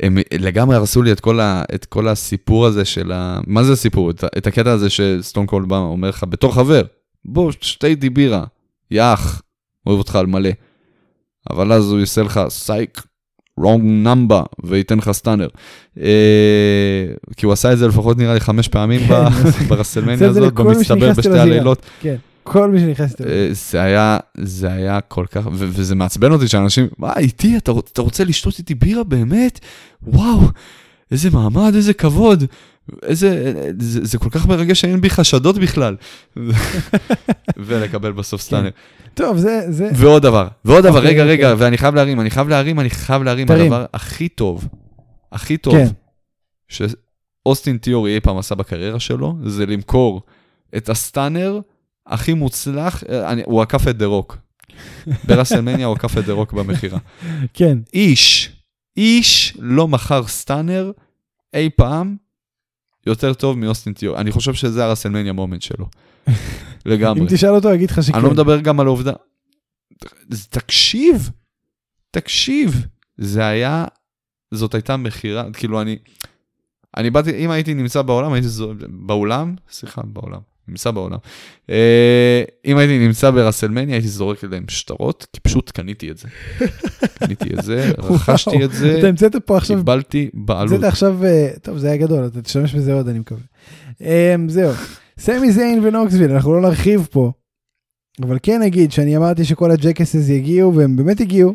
הם לגמרי הרסו לי את כל, ה, את כל הסיפור הזה של ה... מה זה הסיפור? את, את הקטע הזה שסטון קולד בא, אומר לך, בתור חבר, בוא, שתי איתי בירה, יא אח, אוהב אותך על מלא. אבל אז הוא יעשה לך סייק, wrong number, וייתן לך סטאנר. אה, כי הוא עשה את זה לפחות נראה לי חמש פעמים כן, ברסלמניה הזאת, במצטבר בשתי הלילות. כן. כל מי שנכנס איתו. אה, זה היה, זה היה כל כך, וזה מעצבן אותי שאנשים, מה, איתי, אתה, אתה רוצה לשתות איתי בירה באמת? וואו, איזה מעמד, איזה כבוד. איזה, זה, זה כל כך מרגש שאין בי חשדות בכלל. ולקבל בסוף stunner. טוב, זה, זה, ועוד דבר, ועוד דבר, אוקיי, רגע, רגע, אוקיי. ואני חייב להרים, אני חייב להרים, אני חייב להרים. הדבר הכי טוב, הכי טוב, כן. שאוסטין תיאורי אי פעם עשה בקריירה שלו, זה למכור את ה stunner הכי מוצלח, אני, הוא עקף את דה רוק. ברסלמניה הוא עקף את דה רוק במכירה. כן. איש, איש לא מכר stunner אי פעם יותר טוב מאוסטין תיאורי. אני חושב שזה הרסלמניה moment שלו. לגמרי. אם תשאל אותו, יגיד לך שכן. אני לא מדבר גם על העובדה. תקשיב, תקשיב, זה היה, זאת הייתה מכירה, כאילו אני, אני באתי, אם הייתי נמצא בעולם, הייתי זו, באולם, סליחה, בעולם, נמצא בעולם. אה, אם הייתי נמצא ברסלמניה, הייתי זורק להם שטרות, כי פשוט קניתי את זה. קניתי את זה, רכשתי את זה, אתה המצאת פה עכשיו, קיבלתי בעלות. המצאת עכשיו, אה, טוב, זה היה גדול, אתה תשתמש בזה עוד, אני מקווה. אמ, זהו. סמי זיין ונוקסוויל, אנחנו לא נרחיב פה, אבל כן נגיד שאני אמרתי שכל ה Jackasses יגיעו, והם באמת הגיעו.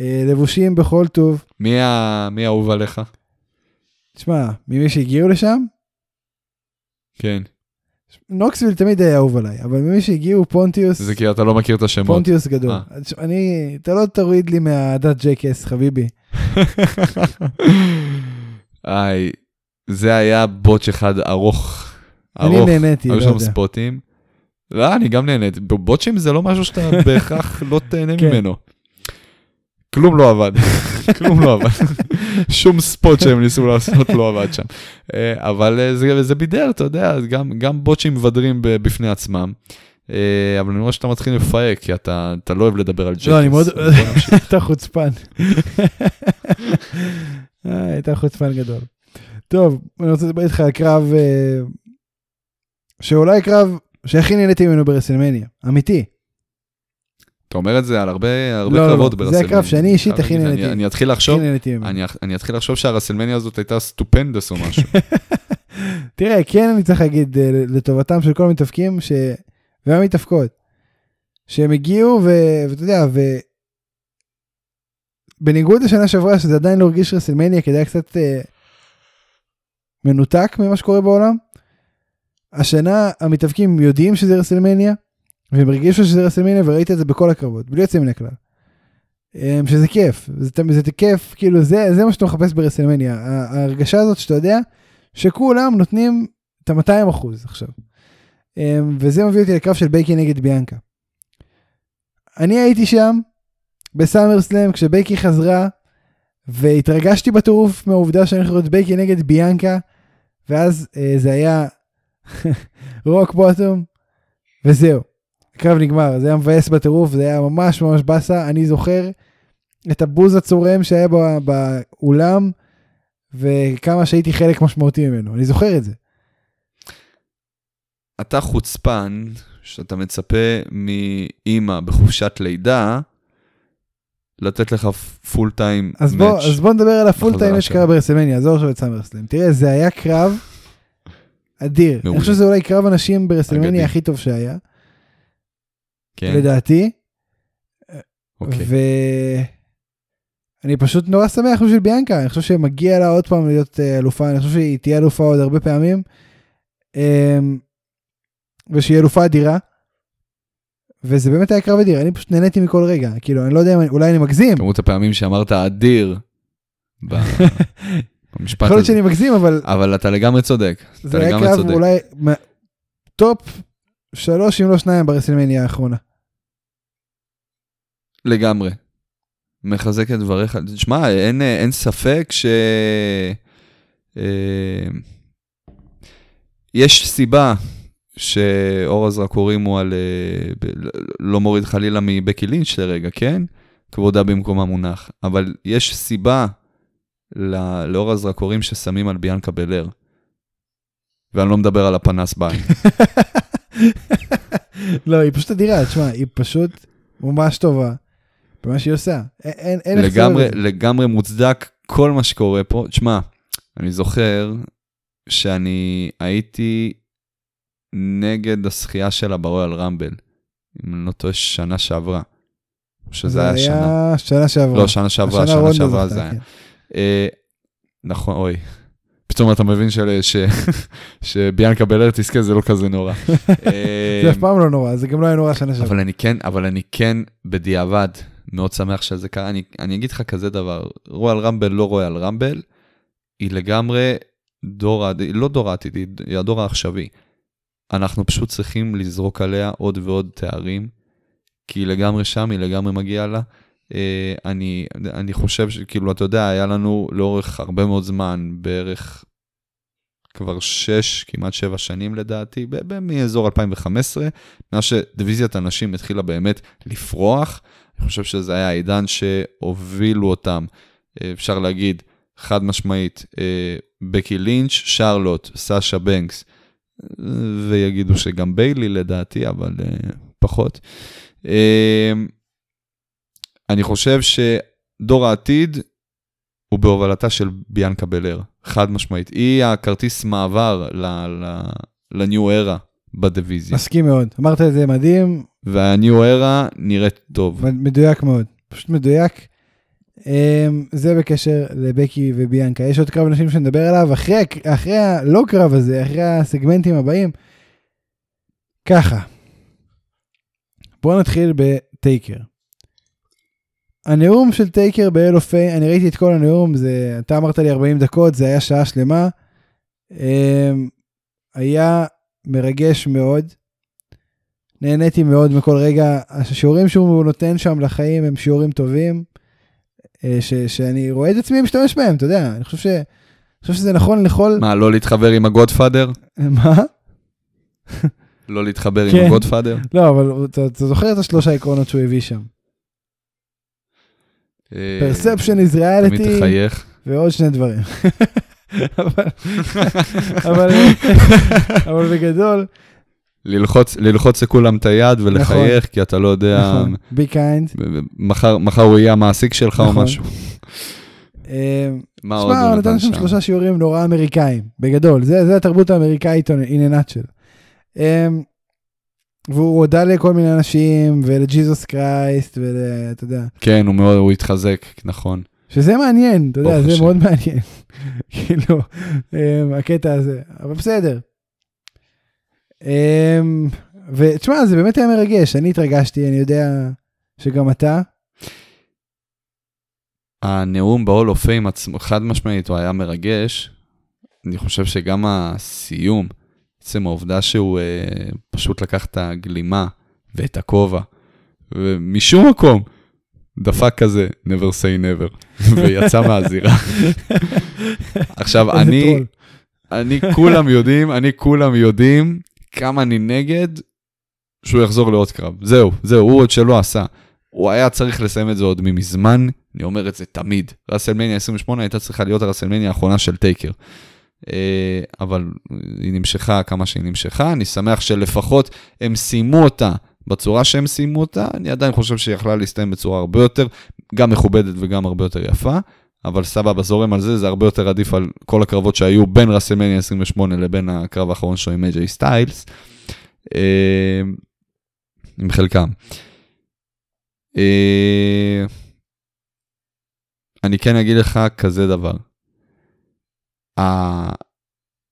אה, לבושים בכל טוב. מי האהוב עליך? תשמע, ממי שהגיעו לשם, כן, נוקסוויל תמיד היה אהוב עליי, אבל ממי שהגיעו פונטיוס, זה כי אתה לא מכיר את השמות. פונטיוס גדול. אה. אז אני, אתה לא תוריד לי מהדת Jackass, חביבי. איי, זה היה בוטש אחד ארוך. אני ארוך. נהניתי, היו לא שם יודע. ספוטים. לא, אני גם נהניתי. בוטשים זה לא משהו שאתה בהכרח לא תהנה כן. ממנו. כלום לא עבד, כלום לא עבד. שום ספוט שהם ניסו לעשות לא עבד שם. אה, אבל אה, זה, זה בידר, אתה יודע, גם, גם בוטשים מבדרים בפני עצמם. אה, אבל אני רואה שאתה מתחיל לפהק, כי אתה, אתה לא אוהב לדבר על ג'קס. לא, אני מאוד... אתה חוצפן. הייתה חוצפן גדול. טוב, אני רוצה לדבר איתך על קרב שאולי קרב שהכי נהניתי ממנו ברסלמניה, אמיתי. אתה אומר את זה על הרבה, הרבה לא, לא, קרבות זה ברסלמניה. הקרב שאני אישית הכי נהניתי. אני, אני אתחיל לחשוב. אני, אני אתחיל לחשוב שהרסלמניה הזאת הייתה stupendous או משהו. תראה, כן אני צריך להגיד אה, לטובתם של כל המתאבקים, ש... והמתאבקות, שהם הגיעו ו... ואתה יודע, ו... בניגוד לשנה שעברה שזה עדיין לא הרגיש רסלמניה, כי זה היה קצת אה, מנותק ממה שקורה בעולם, השנה המתאבקים יודעים שזה רסלמניה, והם הרגישו שזה רסלמניה וראית את זה בכל הקרבות, בלי יוצא מן הכלל. אה, שזה כיף, זה, תמיד- זה כיף, כאילו זה, זה מה שאתה מחפש ברסלמניה, ההרגשה הזאת שאתה יודע שכולם נותנים את ה-200 אחוז עכשיו. אמ, וזה מביא אותי לקרב של בייקי נגד ביאנקה. אני הייתי שם בסאמר סלאם כשבייקי חזרה והתרגשתי בטירוף מהעובדה שאני הולך לראות בייקי נגד ביאנקה ואז אה, זה היה רוק בוטום וזהו. הקרב נגמר זה היה מבאס בטירוף זה היה ממש ממש באסה אני זוכר את הבוז הצורם שהיה בא- באולם וכמה שהייתי חלק משמעותי ממנו אני זוכר את זה. אתה חוצפן, שאתה מצפה מאימא בחופשת לידה, לתת לך full time אז בוא, match. אז בוא נדבר על ה full time שלה. שקרה ברסלמניה, עזוב עכשיו את סאמרסלאם. תראה, זה היה קרב אדיר. מעולה. אני חושב שזה אולי קרב הנשים ברסלמניה. הכי טוב שהיה, כן, לדעתי. אוקיי. ואני פשוט נורא שמח בשביל ביאנקה, אני חושב שמגיע לה עוד פעם להיות אה, אלופה, אני חושב שהיא תהיה אלופה עוד הרבה פעמים. אמ, ושהיא אלופה אדירה. וזה באמת היה קרב אדיר, אני פשוט נהניתי מכל רגע, כאילו, אני לא יודע אולי אני מגזים, כמות הפעמים שאמרת אדיר במשפט יכול להיות הזה. שאני מגזים, אבל אבל אתה לגמרי צודק. אתה זה היה קרב. אולי top שלוש אם לא שניים ברסלמניה האחרונה. לגמרי. מחזק את דבריך. תשמע, אין, אין ספק ש... אה, יש סיבה שאור הזרקורים הוא על... אה, ב- לא מוריד חלילה מבקי לינץ' לרגע, כן? כבודה במקום המונח. אבל יש סיבה ל- לאור הזרקורים ששמים על ביאנקה בלר. ואני לא מדבר על הפנס בעין. לא, היא פשוט אדירה, תשמע, היא פשוט ממש טובה במה שהיא עושה. אין- אין לגמרי, זה. לגמרי מוצדק כל מה שקורה פה. תשמע, אני זוכר שאני הייתי נגד הזכייה שלה ברויאל רמבל, אם אני לא טועה, שנה שעברה. שזה היה שנה. היה שנה שעברה. לא, שנה שעברה, שנה שעברה זה היה. כן. אה, נכון, אוי. פתאום אתה מבין שביאנקה בלר תזכה, זה לא כזה נורא. זה אף פעם לא נורא, זה גם לא היה נורא שנה שעברה. אבל אני כן, אבל אני כן בדיעבד מאוד שמח שזה קרה. אני, אני אגיד לך כזה דבר, רויאל רמבל לא רויאל רמבל, היא לגמרי דור, לא דור העתיד, היא הדור העכשווי. אנחנו פשוט צריכים לזרוק עליה עוד ועוד תארים, כי היא לגמרי שם, היא לגמרי מגיעה לה. אה, אני, אני חושב שכאילו, אתה יודע, היה לנו לאורך הרבה מאוד זמן, בערך כבר שש, כמעט שבע שנים לדעתי, מאזור 2015, מאז שדיוויזיית הנשים התחילה באמת לפרוח. אני חושב שזה היה העידן שהובילו אותם, אה, אפשר להגיד, חד משמעית, אה, בקי לינץ', שרלוט, סאשה בנקס, ויגידו שגם ביילי לדעתי, אבל פחות. אני חושב שדור העתיד הוא בהובלתה של ביאנקה בלר, חד משמעית. היא הכרטיס מעבר לניו ארה בדיוויזיה. מסכים מאוד. אמרת את זה מדהים, והניו ארה נראית טוב. מדויק מאוד. פשוט מדויק. אמ, זה בקשר לבקי וביאנקה. יש עוד קרב נשים שנדבר עליו אחרי, אחרי ה... לא קרב הזה, אחרי הסגמנטים הבאים. ככה. בואו נתחיל בטייקר. הנאום של טייקר באל אופיי, אני ראיתי את כל הנאום, זה, אתה אמרת לי 40 דקות, זה היה שעה שלמה. אמ, היה מרגש מאוד. נהניתי מאוד מכל רגע. השיעורים שהוא נותן שם לחיים הם שיעורים טובים, אה, ש, שאני רואה את עצמי משתמש בהם, אתה יודע, אני חושב, ש, אני חושב שזה נכון לכל... מה, לא להתחבר עם הגודפאדר? מה? לא להתחבר כן. עם הגודפאדר? לא, אבל אתה, אתה זוכר את השלושה עקרונות שהוא הביא שם. אה, Perception is תמיד reality תחייך. ועוד שני דברים. אבל, אבל, אבל בגדול, ללחוץ, ללחוץ לכולם את היד ולחייך, כי אתה לא יודע, נכון, be kind. מחר, מחר הוא יהיה המעסיק שלך או נכון. משהו. אה, מה עוד הוא נתן שם? שלושה שיעורים נורא אמריקאים, בגדול, זה, זה התרבות האמריקאית in a nutshell. והוא הודה לכל מיני אנשים ולג'יזוס קרייסט ואתה יודע, כן, הוא מאוד, הוא התחזק, נכון. שזה מעניין, אתה יודע, זה. מאוד מעניין, כאילו, um, הקטע הזה, אבל בסדר. Um, ותשמע, זה באמת היה מרגש, אני התרגשתי, אני יודע שגם אתה. הנאום ב-all of fame חד משמעית, הוא היה מרגש. אני חושב שגם הסיום, עצם העובדה שהוא אה, פשוט לקח את הגלימה ואת הכובע, ומשום מקום דפק כזה, never say never, ויצא מהזירה. עכשיו, אני. אני כולם יודעים, אני כולם יודעים כמה אני נגד שהוא יחזור לעוד קרב. זהו, זהו, הוא עוד שלא עשה. הוא היה צריך לסיים את זה עוד ממזמן, אני אומר את זה תמיד. רסלמניה 28 הייתה צריכה להיות הרסלמניה האחרונה של טייקר. אה, אבל היא נמשכה כמה שהיא נמשכה, אני שמח שלפחות הם סיימו אותה בצורה שהם סיימו אותה, אני עדיין חושב שהיא יכלה להסתיים בצורה הרבה יותר, גם מכובדת וגם הרבה יותר יפה, אבל סבבה, זורם על זה, זה הרבה יותר עדיף על כל הקרבות שהיו בין רסלמניה 28 לבין הקרב האחרון שלו עם אג'יי סטיילס, אה, עם חלקם. אה, אני כן אגיד לך כזה דבר.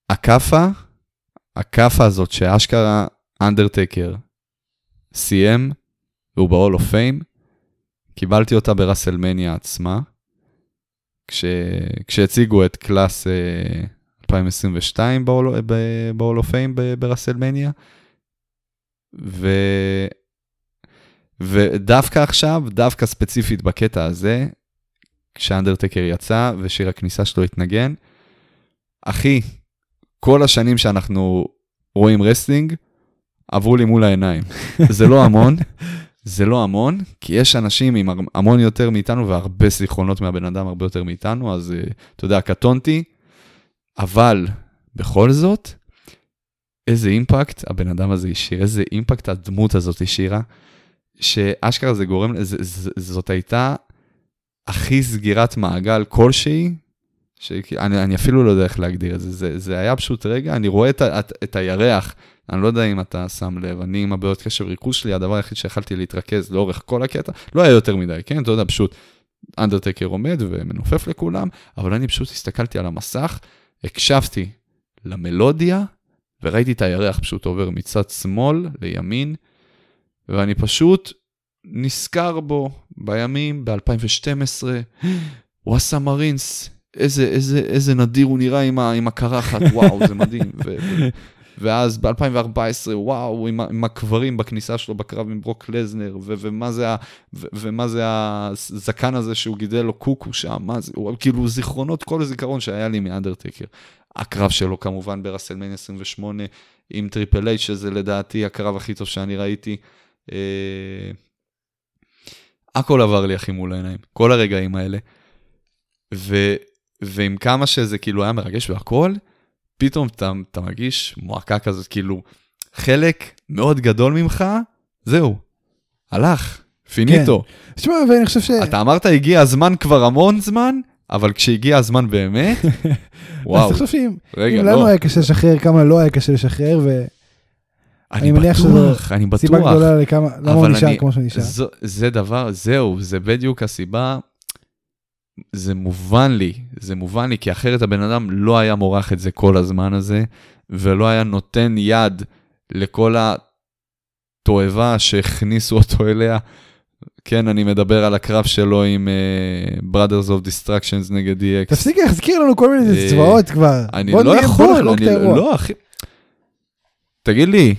הכאפה, הכאפה הזאת שאשכרה אנדרטקר סיים, והוא ב-all of fame, קיבלתי אותה ברסלמניה עצמה, כש, כשהציגו את קלאס אה, 2022 ב-Hall ב- ב-Hall of Fame ב- ברסלמניה, ו... ודווקא עכשיו, דווקא ספציפית בקטע הזה, כשאנדרטקר יצא ושיר הכניסה שלו התנגן, אחי, כל השנים שאנחנו רואים wrestling, עברו לי מול העיניים. זה לא המון, זה לא המון, כי יש אנשים עם המון יותר מאיתנו והרבה זיכרונות מהבן אדם הרבה יותר מאיתנו, אז אה, אתה יודע, קטונתי, אבל בכל זאת, איזה אימפקט הבן אדם הזה השאיר, איזה אימפקט הדמות הזאת השאירה, שאשכרה זה גורם, זה, זאת הייתה הכי סגירת מעגל כלשהי, שאני אני אפילו לא יודע איך להגדיר את זה, זה, זה היה פשוט רגע, אני רואה את, את, את הירח, אני לא יודע אם אתה שם לב, אני עם הבעיות קשב ריכוז שלי, הדבר היחיד שיכלתי להתרכז לאורך כל הקטע, לא היה יותר מדי, כן? אתה יודע, פשוט אנדרטקר עומד ומנופף לכולם, אבל אני פשוט הסתכלתי על המסך, הקשבתי למלודיה, וראיתי את הירח פשוט עובר מצד שמאל לימין, ואני פשוט נזכר בו בימים, ב-2012, הוא עשה מרינס, איזה, איזה, איזה נדיר הוא נראה עם, ה, עם הקרחת, וואו, זה מדהים. ו, ו, ואז ב-2014, וואו, עם, עם הקברים בכניסה שלו בקרב עם ברוק לזנר, ו, ומה, זה ה, ו, ומה זה הזקן הזה שהוא גידל לו קוקו שם, מה זה, הוא, כאילו זיכרונות, כל הזיכרון שהיה לי מאנדרטייקר. הקרב שלו כמובן ברסלמניה 28 עם טריפל אייץ', שזה לדעתי הקרב הכי טוב שאני ראיתי. אה, הכל עבר לי ככה מול העיניים, כל הרגעים האלה. ו, ועם כמה שזה כאילו היה מרגש והכל, פתאום אתה, אתה מרגיש מועקה כזאת, כאילו, חלק מאוד גדול ממך, זהו, הלך, פיניטו. כן. תשמע, ואני חושב ש... אתה אמרת הגיע הזמן כבר המון זמן, אבל כשהגיע הזמן באמת, וואו. אז תחשוב שאם רגע, לנו לא. היה קשה לשחרר, כמה לא היה קשה לשחרר, ו... אני בטוח, אני בטוח. סיבה גדולה לכמה, למה הוא נשאר כמו שהוא נשאר. זה דבר, זהו, זה בדיוק הסיבה. זה מובן לי, זה מובן לי, כי אחרת הבן אדם לא היה מורח את זה כל הזמן הזה, ולא היה נותן יד לכל התועבה שהכניסו אותו אליה. כן, אני מדבר על הקרב שלו עם uh, Brothers of Destructions נגד DX. תפסיק להזכיר לנו כל מיני צבאות כבר. אני לא יכול, אני לא, אחי. תגיד לי,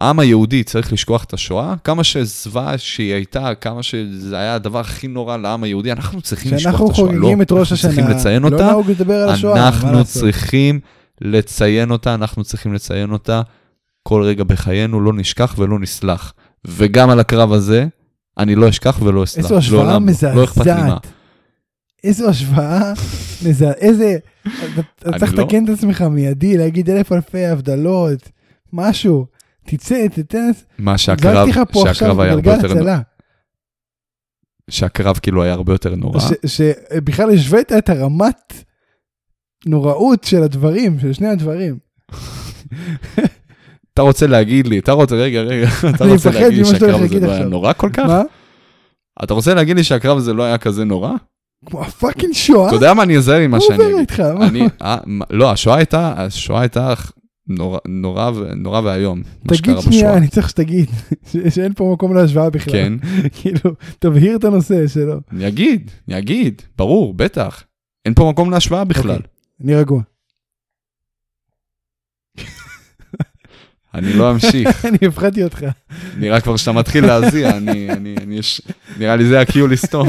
העם היהודי צריך לשכוח את השואה? כמה שזוועה שהיא הייתה, כמה שזה היה הדבר הכי נורא לעם היהודי, אנחנו צריכים לשכוח את השואה. כשאנחנו חוגגים לא, את ראש השנה, צריכים לציין לא אותה. נהוג לדבר על השואה, אנחנו צריכים לציין אותה, אנחנו צריכים לציין אותה כל רגע בחיינו, לא נשכח ולא נסלח. וגם על הקרב הזה, אני לא אשכח ולא אסלח. איזו השוואה מזעזעת. לא איזו השוואה מזעזעת. איזה... אתה צריך לא- לתקן את עצמך מיידי, להגיד אלף אלפי הבדלות, משהו. תצא, תתן... מה שהקרב, שהקרב היה הרבה יותר... נורא. שהקרב כאילו היה הרבה יותר נורא. שבכלל השווית את הרמת נוראות של הדברים, של שני הדברים. אתה רוצה להגיד לי, אתה רוצה, רגע, רגע, אתה רוצה להגיד לי שהקרב הזה לא היה נורא כל כך? מה? אתה רוצה להגיד לי שהקרב הזה לא היה כזה נורא? כמו הפאקינג שואה? אתה יודע מה אני אעזר עם מה שאני אגיד. אה, לא, השואה הייתה, השואה הייתה נורא, נורא, נורא ואיום. תגיד שנייה, אני צריך שתגיד, שאין פה מקום להשוואה בכלל. כן. כאילו, תבהיר את הנושא שלו. אני אגיד, אני אגיד, ברור, בטח. אין פה מקום להשוואה בכלל. Okay, אוקיי, אני רגוע. אני לא אמשיך. אני הפחדתי אותך. נראה כבר שאתה מתחיל להזיע, אני, אני, אני, יש, נראה לי זה הקיו לסתום.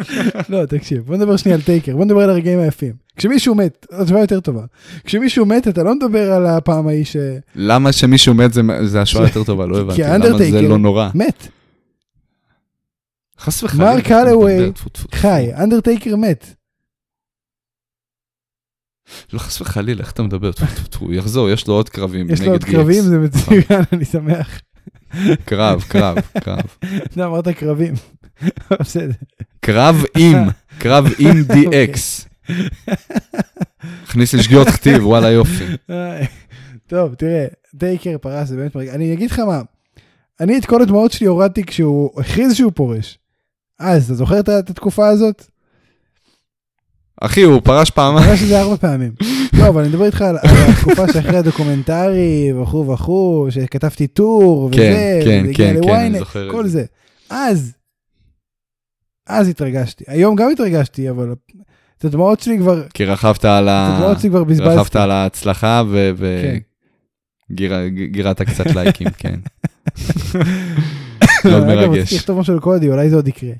לא, תקשיב, בוא נדבר שנייה על טייקר, בוא נדבר על הרגעים היפים. כשמישהו מת, השוואה יותר טובה. כשמישהו מת, אתה לא מדבר על הפעם ההיא ש... למה שמישהו מת זה, זה השוואה יותר טובה? לא הבנתי. כי האנדרטייקר זה לא נורא? מת. חס וחלילה. מרק הלווי חי, אנדרטייקר מת. לא חס וחלילה, איך אתה מדבר? הוא יחזור, יש לו עוד קרבים יש לו עוד קרבים, זה מצוין, אני שמח. קרב, קרב, קרב. אתה אמרת קרבים. בסדר. קרב עם, קרב עם DX. הכניס לי שגיאות כתיב, וואלה יופי. טוב, תראה, דייקר פרס, זה באמת מרגע. אני אגיד לך מה, אני את כל הדמעות שלי הורדתי כשהוא הכריז שהוא פורש. אז, אתה זוכר את התקופה הזאת? אחי, הוא פרש פעמיים. פרש את זה ארבע פעמים. לא, אבל אני מדבר איתך על התקופה שאחרי הדוקומנטרי וכו' וכו', שכתבתי טור, וזה, כן, כן, כן, כן, אני זוכר כל זה. אז, אז התרגשתי. היום גם התרגשתי, אבל את הדמעות שלי כבר... כי רכבת על ה... את הדמעות שלי כבר בזבזתי. רכבת על ההצלחה וגירדת כן. קצת לייקים, כן. מאוד אגב, רציתי מרגש. לכתוב משהו לקודי, אולי זה עוד יקרה.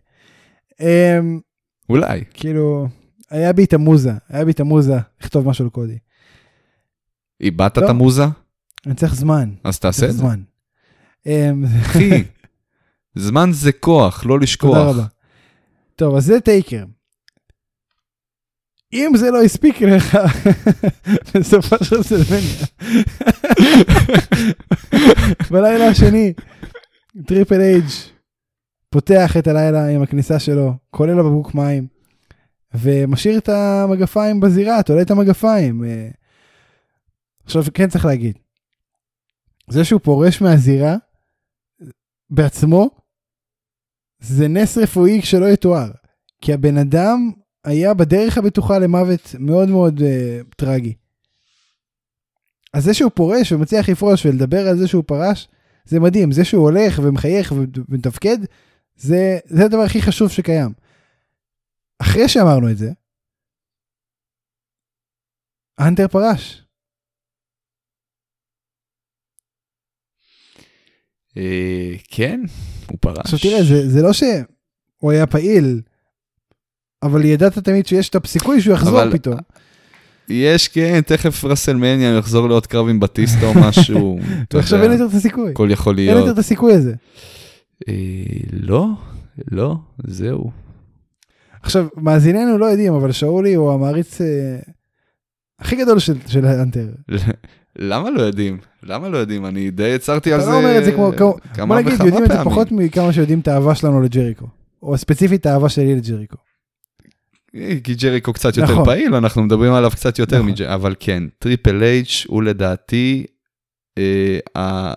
אמ, אולי. כאילו, היה בי את המוזה, היה בי את המוזה לכתוב משהו לקודי. איבדת לא. את המוזה? אני צריך זמן. אז תעשה את זה. זמן. אמ, אחי, זמן זה כוח, לא לשכוח. תודה רבה. טוב, אז זה טייקר. אם זה לא הספיק לך, בסופו של רסלמניה. בלילה השני, טריפל אייץ' פותח את הלילה עם הכניסה שלו, כולל הבקבוק מים, ומשאיר את המגפיים בזירה, תולה את המגפיים. אה, עכשיו, כן צריך להגיד, זה שהוא פורש מהזירה בעצמו, זה נס רפואי שלא יתואר. כי הבן אדם היה בדרך הבטוחה למוות מאוד מאוד uh, טרגי. אז זה שהוא פורש ומצליח לפרוש ולדבר על זה שהוא פרש, זה מדהים. זה שהוא הולך ומחייך ומתפקד, זה, זה הדבר הכי חשוב שקיים. אחרי שאמרנו את זה, האנטר פרש. אה, כן, הוא פרש. עכשיו תראה, זה, זה לא שהוא היה פעיל, אבל ידעת תמיד שיש את הסיכוי שהוא יחזור אבל- פתאום. יש, כן, תכף רסלמניה יחזור לעוד קרב עם בטיסטה או משהו. יודע, אין יותר את הסיכוי. הכל יכול אין יותר להיות. את הסיכוי הזה. אה, לא, לא, זהו. עכשיו, מאזיננו לא יודעים, אבל שאולי הוא המעריץ אה, הכי גדול של, של האנטר. למה לא יודעים? למה לא יודעים? אני די הצהרתי על אתה לא אומר את זה כמו, כמו כמה בוא נגיד, וכמה יודעים את זה פעמים. פחות מכמה שיודעים את האהבה שלנו לג'ריקו. או ספציפית את האהבה שלי לג'ריקו. כי ג'ריקו קצת יותר נכון. פעיל, אנחנו מדברים עליו קצת יותר נכון. מג'ריקו, אבל כן, טריפל אייץ' הוא לדעתי, אה,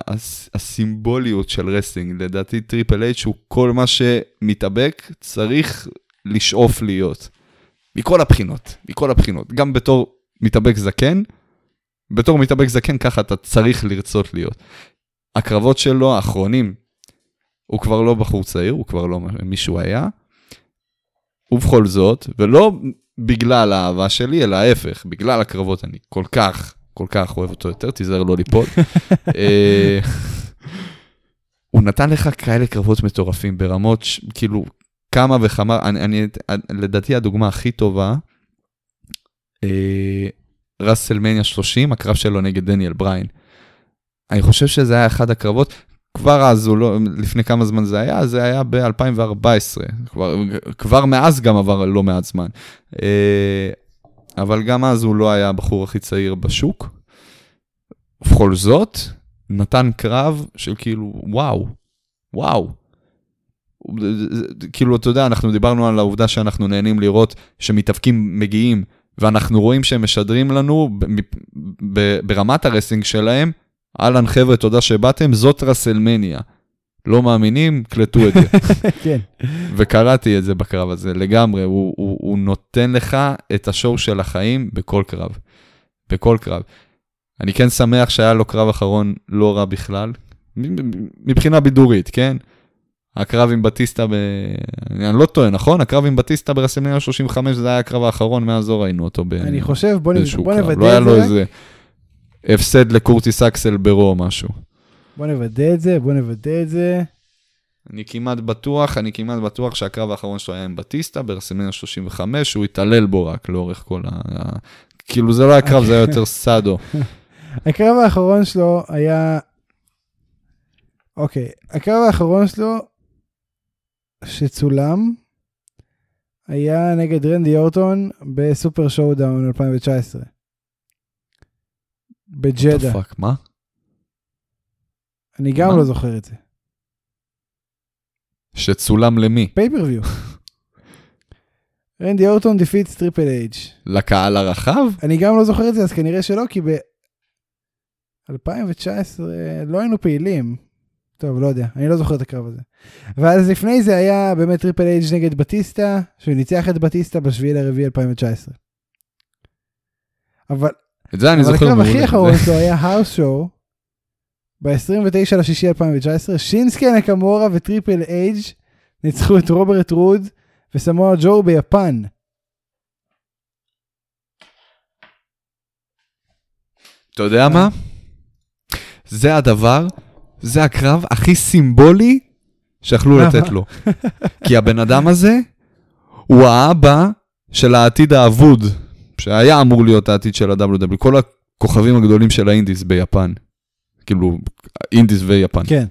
הס- הסימבוליות של wrestling, לדעתי טריפל אייץ' הוא כל מה שמתאבק צריך לשאוף להיות. מכל הבחינות, מכל הבחינות. גם בתור מתאבק זקן, בתור מתאבק זקן ככה אתה צריך לרצות להיות. הקרבות שלו האחרונים, הוא כבר לא בחור צעיר, הוא כבר לא מי שהוא היה. ובכל זאת, ולא בגלל האהבה שלי, אלא ההפך, בגלל הקרבות אני כל כך, כל כך אוהב אותו יותר, תיזהר לא ליפול. אה, הוא נתן לך כאלה קרבות מטורפים ברמות, ש- כאילו, כמה וכמה, אני, אני, לדעתי הדוגמה הכי טובה, אה, ראסלמניה 30, הקרב שלו נגד דניאל בריין. אני חושב שזה היה אחד הקרבות, כבר אז, הוא לא, לפני כמה זמן זה היה, זה היה ב-2014, כבר, כבר מאז גם עבר לא מעט זמן. אה, אבל גם אז הוא לא היה הבחור הכי צעיר בשוק. ובכל זאת, נתן קרב של כאילו, וואו, וואו. כאילו, אתה יודע, אנחנו דיברנו על העובדה שאנחנו נהנים לראות שמתאבקים מגיעים, ואנחנו רואים שהם משדרים לנו ברמת ה wrestling שלהם, אהלן חבר'ה, תודה שבאתם, זאת רסלמניה. לא מאמינים, קלטו את זה. כן. וקראתי את זה בקרב הזה, לגמרי, הוא, הוא, הוא נותן לך את ה show של החיים בכל קרב. בכל קרב. אני כן שמח שהיה לו קרב אחרון לא רע בכלל, מבחינה בידורית, כן? הקרב עם בטיסטה, ב... אני לא טועה, נכון? הקרב עם בטיסטה ברסלמניה 35 זה היה הקרב האחרון, מאז לא ראינו אותו ב... אני חושב, בוא, בוא. נוודא לא היה את לו זה. איזה הפסד לקורטיס אקסל ברו או משהו. בוא נוודא את זה, בוא נוודא את זה. אני כמעט בטוח, אני כמעט בטוח שהקרב האחרון שלו היה עם בטיסטה ברסלמניה 35, שהוא התעלל בו רק לאורך כל. ה- כאילו זה לא היה קרב, זה היה יותר סאדו. הקרב האחרון שלו היה... אוקיי, הקרב האחרון שלו שצולם היה נגד רנדי אורטון ב Super ShowDown 2019. בג'דה. פאק, מה? אני גם מה? לא זוכר את זה. שצולם למי? pay-per-view. רנדי אורטון defeats טריפל אייץ'. לקהל הרחב? אני גם לא זוכר את זה, אז כנראה שלא, כי ב-2019 לא היינו פעילים. טוב, לא יודע, אני לא זוכר את הקרב הזה. ואז לפני זה היה באמת טריפל אייץ' נגד בטיסטה, שהוא ניצח את בטיסטה בשביעי לרביעי 2019. אבל, את זה אני אבל זוכר הקרב מעולה. הכי אחרון שלו היה האוס שואו, ב-29 לשישי 2019, שינסקה נקמורה וטריפל אייץ' ניצחו את רוברט רוד וסמואל ג'ו ביפן. אתה יודע מה? זה הדבר, זה הקרב הכי סימבולי שיכלו? לתת לו. כי הבן אדם הזה הוא האבא של העתיד האבוד, שהיה אמור להיות העתיד של ה-WW, כל הכוכבים הגדולים של האינדיס ביפן. כאילו, indies ויפן. כן.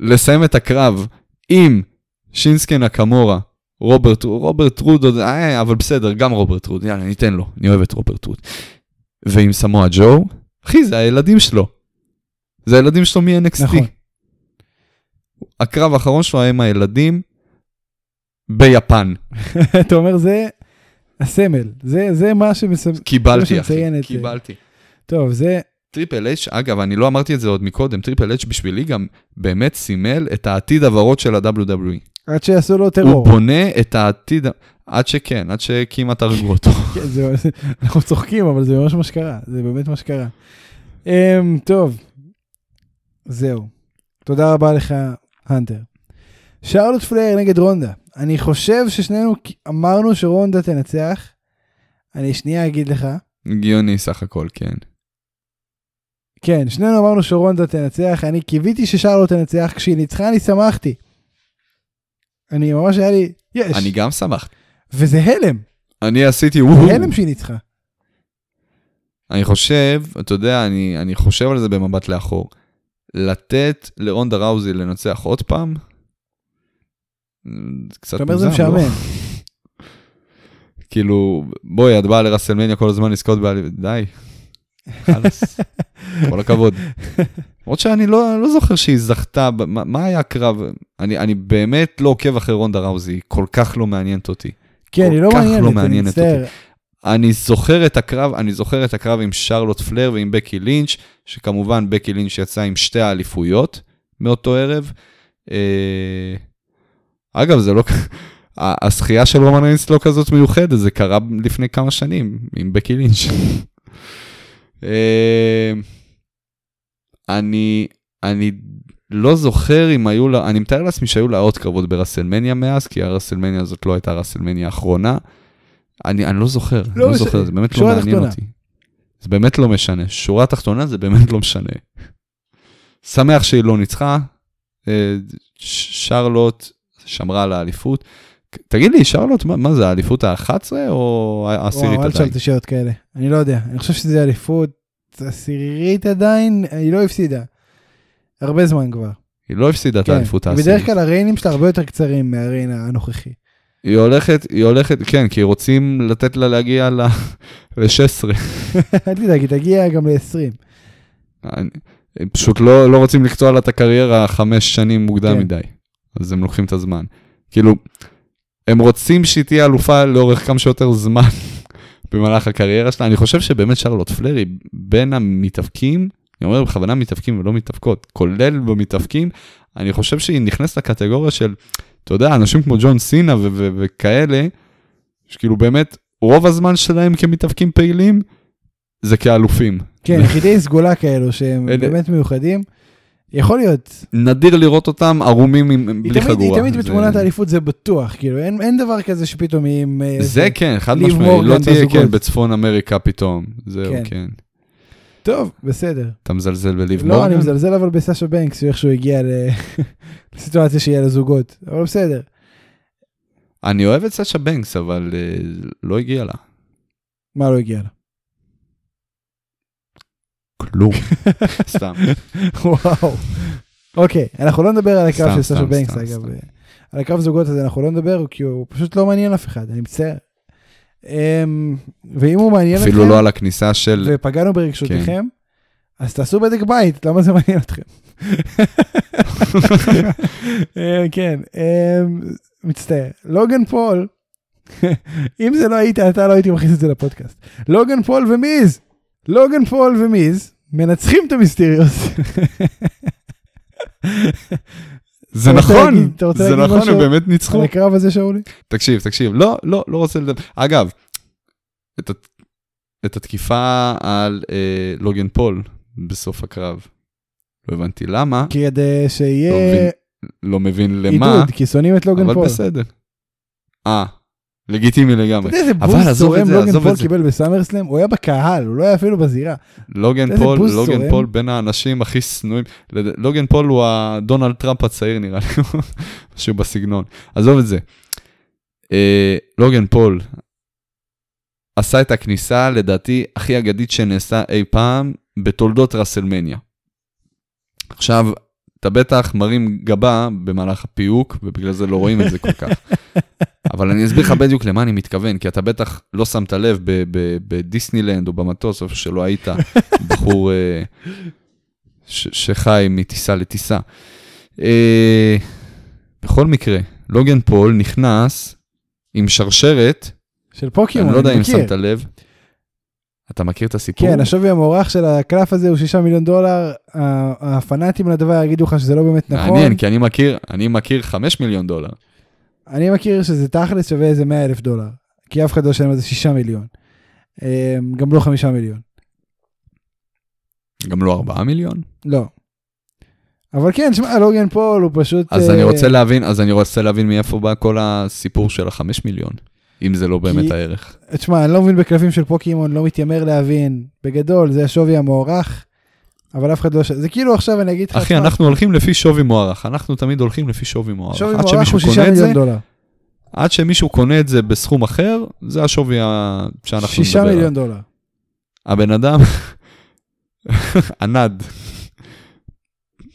לסיים את הקרב עם שינסקה נקמורה, רוברט, רוברט רוד, אה, אבל בסדר, גם רוברט רוד, יאללה, ניתן לו, אני אוהב את רוברט רוד. ועם סמואל ג'ו, אחי, זה הילדים שלו. זה הילדים שלו מ-NXT. נכון. הקרב האחרון שלו היה עם הילדים ביפן. אתה אומר זה הסמל, זה, זה מה שמסמל. קיבלתי, אחי, קיבלתי. טוב, זה, טריפל אייץ', אגב, אני לא אמרתי את זה עוד מקודם, טריפל אייץ' בשבילי גם באמת סימל את העתיד הוורוד של ה-WWE. עד שיעשו לו הוא טרור. בונה את העתיד, עד שכן, עד שכמעט הרגו אותו. כן, אנחנו צוחקים, אבל זה ממש מה שקרה, זה באמת מה שקרה. Um, טוב, זהו. תודה רבה לך, הנטר. שרלוט פלייר נגד רונדה. אני חושב ששנינו אמרנו שרונדה תנצח. אני שנייה אגיד לך. הגיוני סך הכל, כן. כן, שנינו אמרנו שרונדה תנצח, אני קיוויתי ששרלוט תנצח, כשהיא ניצחה אני שמחתי. אני ממש היה לי, יש. אני גם שמח. וזה הלם, אני עשיתי זה וואו. הלם שהיא ניצחה. אני חושב, אתה יודע, אני, אני חושב על זה במבט לאחור. לתת לרונדה ראוזי לנצח עוד פעם? קצת זה מוגזם, לא? כאילו, בואי, את באה לרסלמניה כל הזמן לזכות בעלי... די. חלאס. כל הכבוד. למרות שאני לא, לא זוכר שהיא זכתה, מה, מה היה הקרב? אני, אני באמת לא עוקב אחרי רונדה ראוזי, היא כל כך לא מעניינת אותי. כן, היא לא מעניינת, לא אני מעניינת מצטער. אני זוכר את הקרב, אני זוכר את הקרב עם שרלוט פלר ועם בקי לינץ', שכמובן בקי לינץ' יצאה עם שתי האליפויות מאותו ערב. אה, אגב, זה לא... הזכייה של רומן ריינס לא כזאת מיוחדת, זה קרה לפני כמה שנים עם בקי לינץ'. אה, אני, אני לא זוכר אם היו לה, אני מתאר לעצמי שהיו לה עוד קרבות ברסלמניה מאז, כי הרסלמניה הזאת לא הייתה הרסלמניה האחרונה. אני, אני לא זוכר, לא לא, משנה. זוכר, זה באמת לא מעניין תחתונה. אותי. זה באמת לא משנה. שורה תחתונה זה באמת לא משנה. שמח שהיא לא ניצחה. אה, ש- שרלוט שמרה על האליפות. תגיד לי, שרלוט, מה, מה זה, האליפות ה-11 או העשירית וואו, אל תשאל עדיין? אותי שאלות כאלה. אני לא יודע. אני חושב שזה אליפות עשירית עדיין, היא לא הפסידה. הרבה זמן כבר. היא לא הפסידה את כן. האליפות בדרך העשירית. כלל הריינים שלה הרבה יותר קצרים מהריין הנוכחי. היא הולכת, היא הולכת, כן, כי רוצים לתת לה להגיע ל-16. אל תדאג, היא תגיע גם ל-20. הם פשוט לא, לא רוצים לקטוע לה את הקריירה חמש שנים מוקדם כן. מדי, אז הם לוקחים את הזמן. כאילו, הם רוצים שהיא תהיה אלופה לאורך כמה שיותר זמן במהלך הקריירה שלה. אני חושב שבאמת שרלוט פלר היא בין המתאבקים, אני אומר בכוונה מתאבקים ולא מתאבקות, כולל במתאבקים, אני חושב שהיא נכנסת לקטגוריה של, אתה יודע, אנשים כמו ג'ון סינה ו- ו- וכאלה, שכאילו באמת, רוב הזמן שלהם כמתאבקים פעילים, זה כאלופים. כן, יחידי סגולה כאלו שהם אלה- באמת מיוחדים. יכול להיות. נדיר לראות אותם ערומים עם, בלי תמיד- חגורה. היא תמיד זה- בתמונת האליפות זה בטוח, כאילו אין אין דבר כזה שפתאום היא עם... אה, זה כן, חד ליב משמעי, לא תהיה. כן בצפון אמריקה פתאום. זהו, כן. כן. טוב, בסדר. אתה מזלזל בליב לא, אני מורגן? מזלזל אבל בסשה בנקס, שאיכשהו הגיע ל- לסיטואציה שיהיה לזוגות, אבל בסדר. אני אוהב את סשה בנקס, אבל אה, לא הגיע לה. מה לא הגיע לה? כלום. סתם. וואו. אוקיי, אנחנו לא נדבר על הקרב של סשה בנקס, אגב. סתם. על הקרב זוגות הזה אנחנו לא נדבר, כי הוא פשוט לא מעניין אף אחד, אני מצטער. אמ, ואם הוא מעניין אתכם, אפילו לא על הכניסה של... ופגענו ברגשותיכם, אז תעשו בדק בית, למה זה מעניין אתכם? אה, כן, אמ, מצטער. לוגן פול, אם זה לא היית אתה, לא הייתי מכניס את זה לפודקאסט. לוגן פול ומיז, לוגן פול ומיז מנצחים את המיסטריוס. זה נכון, זה נכון, הם באמת ניצחו. על הקרב הזה שאולי? תקשיב, תקשיב, לא, לא, לא רוצה לדבר. אגב, את, את התקיפה על אה, לוגן פול בסוף הקרב, לא הבנתי למה, כדי לא שיהיה מבין, לא מבין למה, עידוד, כי שונאים את לוגן אבל פול. בסדר. אה, לגיטימי לגמרי. אתה יודע איזה בוסט זה, לוגן פול. קיבל בסאמרסלאם? הוא היה בקהל, הוא לא היה אפילו בזירה. לוגן פול, לוגן. פול בין האנשים הכי שנואים. לוגן פול הוא הדונלד טראמפ הצעיר נראה לי, משהו בסגנון. עזוב את זה. אה, לוגן פול עשה את הכניסה לדעתי הכי אגדית שנעשה אי פעם בתולדות ראסלמניה. עכשיו, אתה בטח מרים גבה במהלך הפיוק, ובגלל זה לא רואים את זה כל כך. אבל אני אסביר לך בדיוק למה אני מתכוון, כי אתה בטח לא שמת לב ב- ב- בדיסנילנד או במטוס, איפה שלא היית, בחור אה, ש- שחי מטיסה לטיסה. אה, בכל מקרה, לוגן פול נכנס עם שרשרת, של פוקימון, אני לא יודע אם. שמת לב. אתה מכיר את הסיפור? כן, השווי המוערך של הקלף הזה הוא 6 מיליון דולר. הפנאטים לדבר יגידו לך שזה לא באמת נכון. מעניין, כי אני מכיר, אני מכיר 5 מיליון דולר. אני מכיר שזה תכלס שווה איזה 100 אלף דולר. כי אף אחד לא ישלם על זה 6 מיליון. אה, גם לא 5 מיליון. גם לא 4 מיליון? לא. אבל כן, שמע, לוגן פול הוא פשוט... אז אה, אני רוצה להבין, אז אני רוצה להבין מאיפה בא כל הסיפור של החמש מיליון, אם זה לא באמת כי- הערך. תשמע, אני לא מבין בקלפים של פוקימון, לא מתיימר להבין. בגדול, זה השווי המוערך, אבל אף אחד לא... זה כאילו עכשיו אני אגיד לך... אחי, אנחנו הולכים לפי שווי מוערך, אנחנו תמיד הולכים לפי שווי מוערך. שווי מוערך הוא 6 קונה את זה, מיליון דולר. עד שמישהו קונה את זה בסכום אחר, זה השווי שאנחנו 6 נדבר עליו. מיליון דולר. הבן אדם, ענד,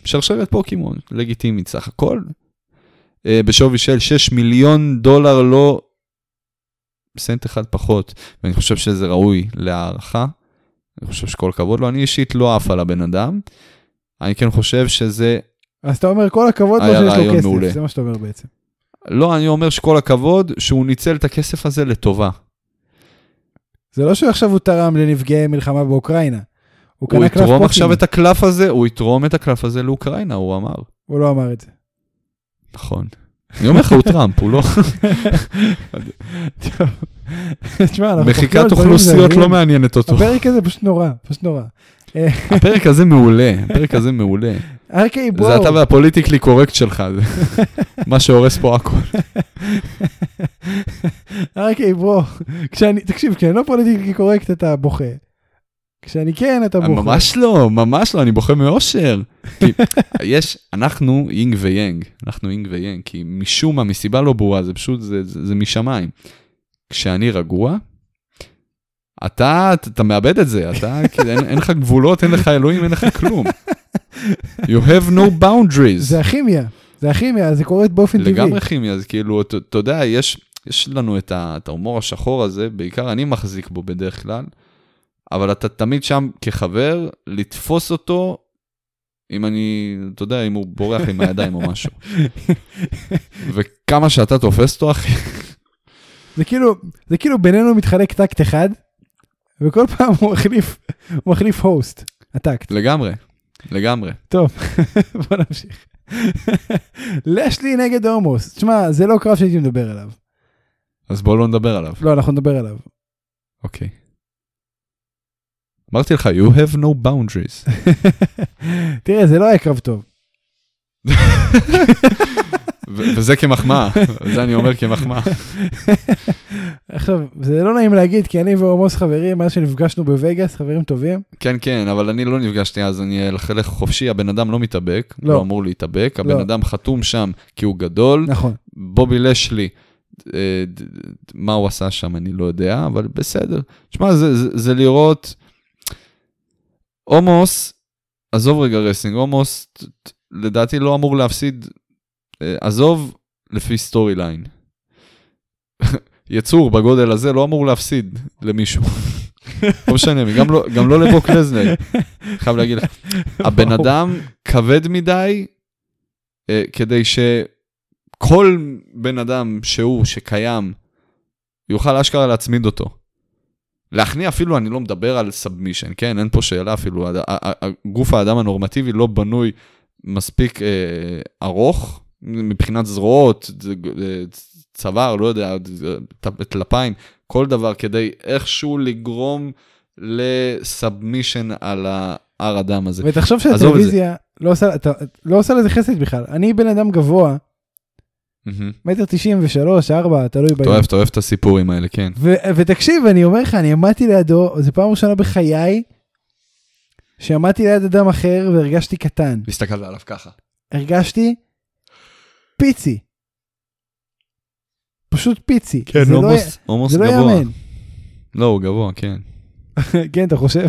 שרשרת פוקימון, לגיטימית סך הכל, אה, בשווי של 6 מיליון דולר, לא סנט אחד פחות, ואני חושב שזה ראוי להערכה. אני חושב שכל הכבוד לו, אני אישית לא עף על הבן אדם. אני כן חושב שזה, אז אתה אומר, כל הכבוד לו שיש לו מעולה. כסף, זה מה שאתה אומר בעצם. לא, אני אומר שכל הכבוד שהוא ניצל את הכסף הזה לטובה. זה לא שעכשיו הוא תרם לנפגעי מלחמה באוקראינה. הוא הוא יתרום עכשיו. את הקלף הזה, הוא יתרום את הקלף הזה לאוקראינה, הוא אמר. הוא לא אמר את זה. נכון. אני אומר לך, הוא טראמפ, הוא לא... תשמע, אנחנו מחיקת אוכלוסיות. לא מעניינת אותו. הפרק הזה פשוט נורא, פשוט נורא. הפרק הזה מעולה, הפרק הזה מעולה. ארקי בואו. זה אתה והפוליטיקלי קורקט שלך, זה מה שהורס פה הכל. ארקי בואו. כשאני, תקשיב, כשאני לא politically correct אתה בוכה. כשאני כן אתה בוכה. ממש לא, ממש לא, אני בוכה מאושר. כי יש, אנחנו יינג ויאנג, אנחנו יינג ויאנג, כי משום מה, מסיבה לא ברורה, זה פשוט, זה, זה, זה משמיים. כשאני רגוע, אתה, אתה, מאבד את זה, אתה, כאילו, אין, אין לך גבולות, אין לך אלוהים, אין לך כלום. You have no boundaries. זה הכימיה. זה הכימיה, זה קורה באופן טבעי. לגמרי כימיה, אז כאילו, אתה אתה יודע, יש, יש לנו את, ה, את ההומור השחור הזה, בעיקר אני מחזיק בו בדרך כלל, אבל אתה תמיד שם כחבר, לתפוס אותו, אם אני, אתה יודע, אם הוא בורח עם הידיים או משהו. וכמה שאתה תופס אותו, אחי, זה כאילו, זה כאילו בינינו מתחלק טקט אחד, וכל פעם הוא מחליף, הוא מחליף הוסט, הטקט. לגמרי, לגמרי. טוב, בוא נמשיך. לשלי נגד הומוס. תשמע, זה לא קרב שהייתי מדבר עליו. אז בואו לא נדבר עליו, לא, אנחנו נדבר עליו. אוקיי. אמרתי לך, you have no boundaries. תראה, זה לא היה קרב טוב. וזה כמחמאה, זה אני אומר כמחמאה. עכשיו, זה לא נעים להגיד, כי אני ועמוס חברים, מאז שנפגשנו בווגאס, חברים טובים. כן, כן, אבל אני לא נפגשתי אז, אני אלך חופשי, הבן אדם לא מתאבק, לא. לא אמור להתאבק, הבן לא. אדם חתום שם כי הוא גדול, נכון. בובי לשלי, אה, מה הוא עשה שם אני לא יודע, אבל בסדר. תשמע, זה, זה, זה לראות, עומוס, עזוב רגע wrestling, עומוס לדעתי לא אמור להפסיד, עזוב לפי storyline. יצור בגודל הזה לא אמור להפסיד למישהו. לא משנה, גם לא, גם לא לברוק לזנר, חייב להגיד לך. הבן. אדם כבד מדי אה, כדי שכל בן אדם שהוא, שקיים, יוכל אשכרה להצמיד אותו. להכניע אפילו, אני לא מדבר על סאבמישן, כן? אין פה שאלה אפילו. גוף האדם הנורמטיבי לא בנוי מספיק אה, ארוך מבחינת זרועות, אה, צוואר, לא יודע, טלפיים, כל דבר כדי איכשהו לגרום לסאבמישן על ההר הדם הזה. ותחשוב שהטלוויזיה לא עושה, אתה, לא עושה לזה חסד בכלל. אני בן אדם גבוה. מטר תשעים ושלוש, ארבע, תלוי אתה ביום. אוהב, אתה אוהב את הסיפורים האלה, כן. ותקשיב, אני אומר לך, אני עמדתי לידו, זו פעם ראשונה בחיי, שעמדתי ליד אדם אחר והרגשתי קטן. והסתכלת עליו ככה. הרגשתי פיצי. פשוט פיצי. כן, זה לא הומוס, י- הומוס זה לא גבוה. יאמן. לא, הוא גבוה, כן. כן, אתה חושב?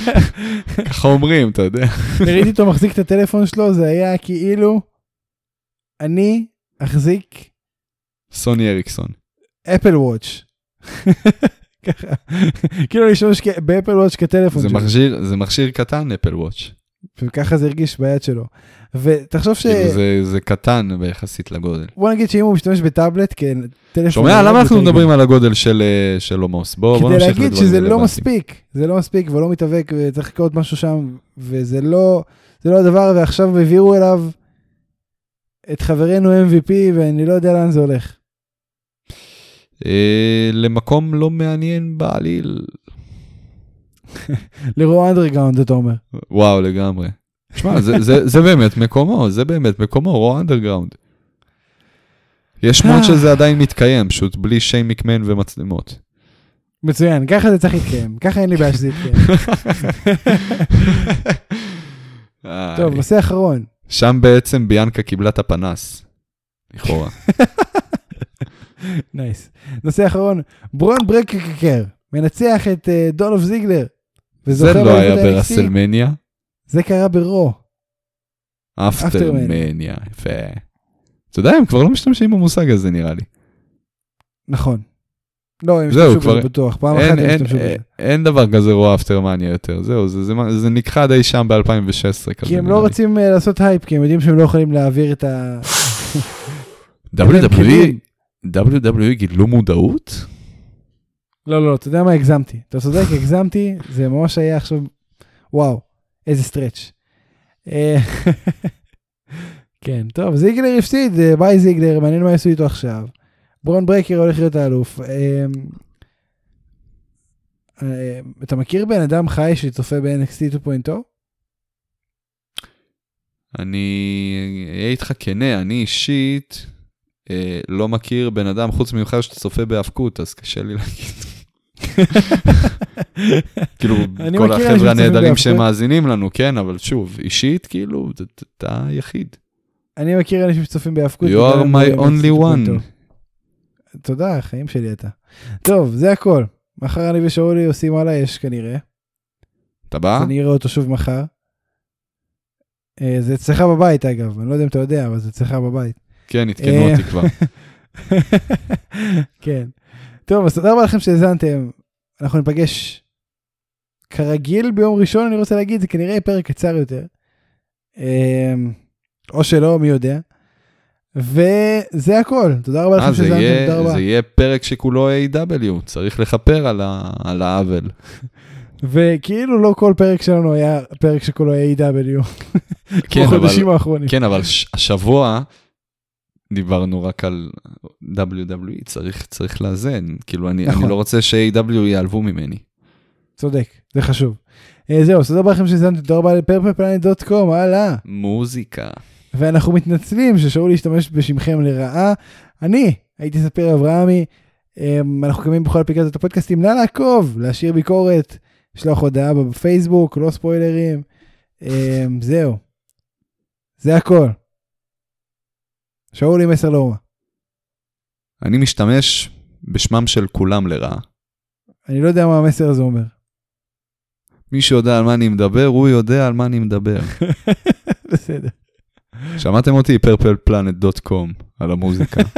ככה אומרים, אתה יודע. ראיתי אותו מחזיק את הטלפון שלו, זה היה כאילו אני אחזיק סוני אריקסון. אפל וואץ'. ככה, כאילו אני אשתמש כ- באפל וואץ' כטלפון זה מכשיר קטן, אפל וואץ'. וככה זה הרגיש ביד שלו. ותחשוב ש... כאילו זה, זה קטן ביחסית לגודל. בוא נגיד שאם הוא משתמש בטאבלט כטלפון... שומע? נייד, למה אנחנו מדברים על הגודל של, אה, של הומוס? בוא, בוא כדי נמשיך להגיד לדברים שזה לא. מספיק, זה לא מספיק ולא מתאבק וצריך לקרות משהו שם, וזה לא, זה לא הדבר, ועכשיו העבירו אליו את חברנו MVP ואני לא יודע לאן זה הולך. אה, למקום לא מעניין בעליל. ל-Raw Underground אתה אומר. וואו, לגמרי. שמע, זה, זה, זה באמת מקומו, זה באמת מקומו, Raw Underground. יש שמועות שזה עדיין מתקיים, פשוט בלי שיין מקמן ומצלמות. מצוין, ככה זה צריך להתקיים, ככה אין לי בעיה שזה יתקיים. טוב. נושא אחרון. שם בעצם ביאנקה קיבלה את הפנס. לכאורה. nice. נושא אחרון, ברון ברייקר מנצח את אה, דולף זיגלר. זה לא היה. ברסלמניה. זה קרה ב-Raw. after Mania, יפה. אתה יודע, הם כבר לא משתמשים במושג הזה נראה לי. נכון. לא, הם השתמשו כבר- בזה בטוח, פעם אחת הם השתמשו בזה. אין, דבר כזה Raw after Mania יותר, זהו, זה, זה, זה נכחד אי שם ב-2016 כזה. כי הם לא. רוצים אה, לעשות הייפ, כי הם יודעים שהם לא יכולים להעביר את ה... WWE. WWE גילו מודעות? לא, לא, אתה יודע מה, הגזמתי. אתה צודק, הגזמתי, זה ממש היה עכשיו, וואו, איזה stretch. אה, כן, טוב, זיגלר הפסיד, אה, ביי זיגלר, מעניין מה יעשו איתו עכשיו. ברון ברייקר הולך להיות האלוף. אה, אתה מכיר בן אדם חי שצופה ב-NXT 2.0? אני אהיה איתך כנה, אני אישית אה, לא מכיר בן אדם חוץ ממך שצופה בהאבקות, אז קשה לי להגיד. כאילו, כל החבר'ה הנהדרים. שמאזינים לנו, כן, אבל שוב, אישית, כאילו, אתה- היחיד. אני מכיר אנשים שצופים בהאבקות. You are my רואים only NXT 2.0. one. תודה, החיים שלי אתה. טוב, זה הכל. מחר אני ושאולי עושים על האש כנראה. אתה בא? אני אראה אותו שוב מחר. אה, זה אצלך בבית אגב, אני לא יודע אם אתה יודע, אבל זה אצלך בבית. כן, עדכנו אה, אותי כבר. כן. טוב, אז תודה רבה לכם שהאזנתם. אנחנו ניפגש כרגיל ביום ראשון, אני רוצה להגיד, זה כנראה פרק קצר יותר. אה, או שלא, מי יודע. וזה הכל, תודה רבה אה, לכם שהאזנתם, יהיה- תודה רבה. זה יהיה פרק שכולו A.W, צריך לכפר על ה- על העוול. וכאילו לא כל פרק שלנו היה פרק שכולו A.W. כן, אבל- בחודשים האחרונים. כן, אבל השבוע דיברנו רק על WWE, צריך, צריך לאזן. כאילו, אני, נכון. אני לא רוצה ש-AW ייעלבו ממני. צודק, זה חשוב. אה, זהו, תודה רבה לכם שהזמנתם, תודה רבה לפרפלפלנט.קום, הלאה. מוזיקה. ואנחנו מתנצלים ששאול להשתמש בשמכם לרעה. אני הייתי ספיר אברהמי, אמ, אנחנו קמים בכל אפליקציות הפודקאסטים, נא לעקוב, להשאיר ביקורת, לשלוח הודעה בפייסבוק, לא ספוילרים. אמ, זהו. זה הכל. שאול עם מסר לאומה. אני משתמש בשמם של כולם לרעה. אני לא יודע מה המסר הזה אומר. מי שיודע על מה אני מדבר, הוא יודע על מה אני מדבר. בסדר. שמעתם אותי? purpleplanet.com על המוזיקה.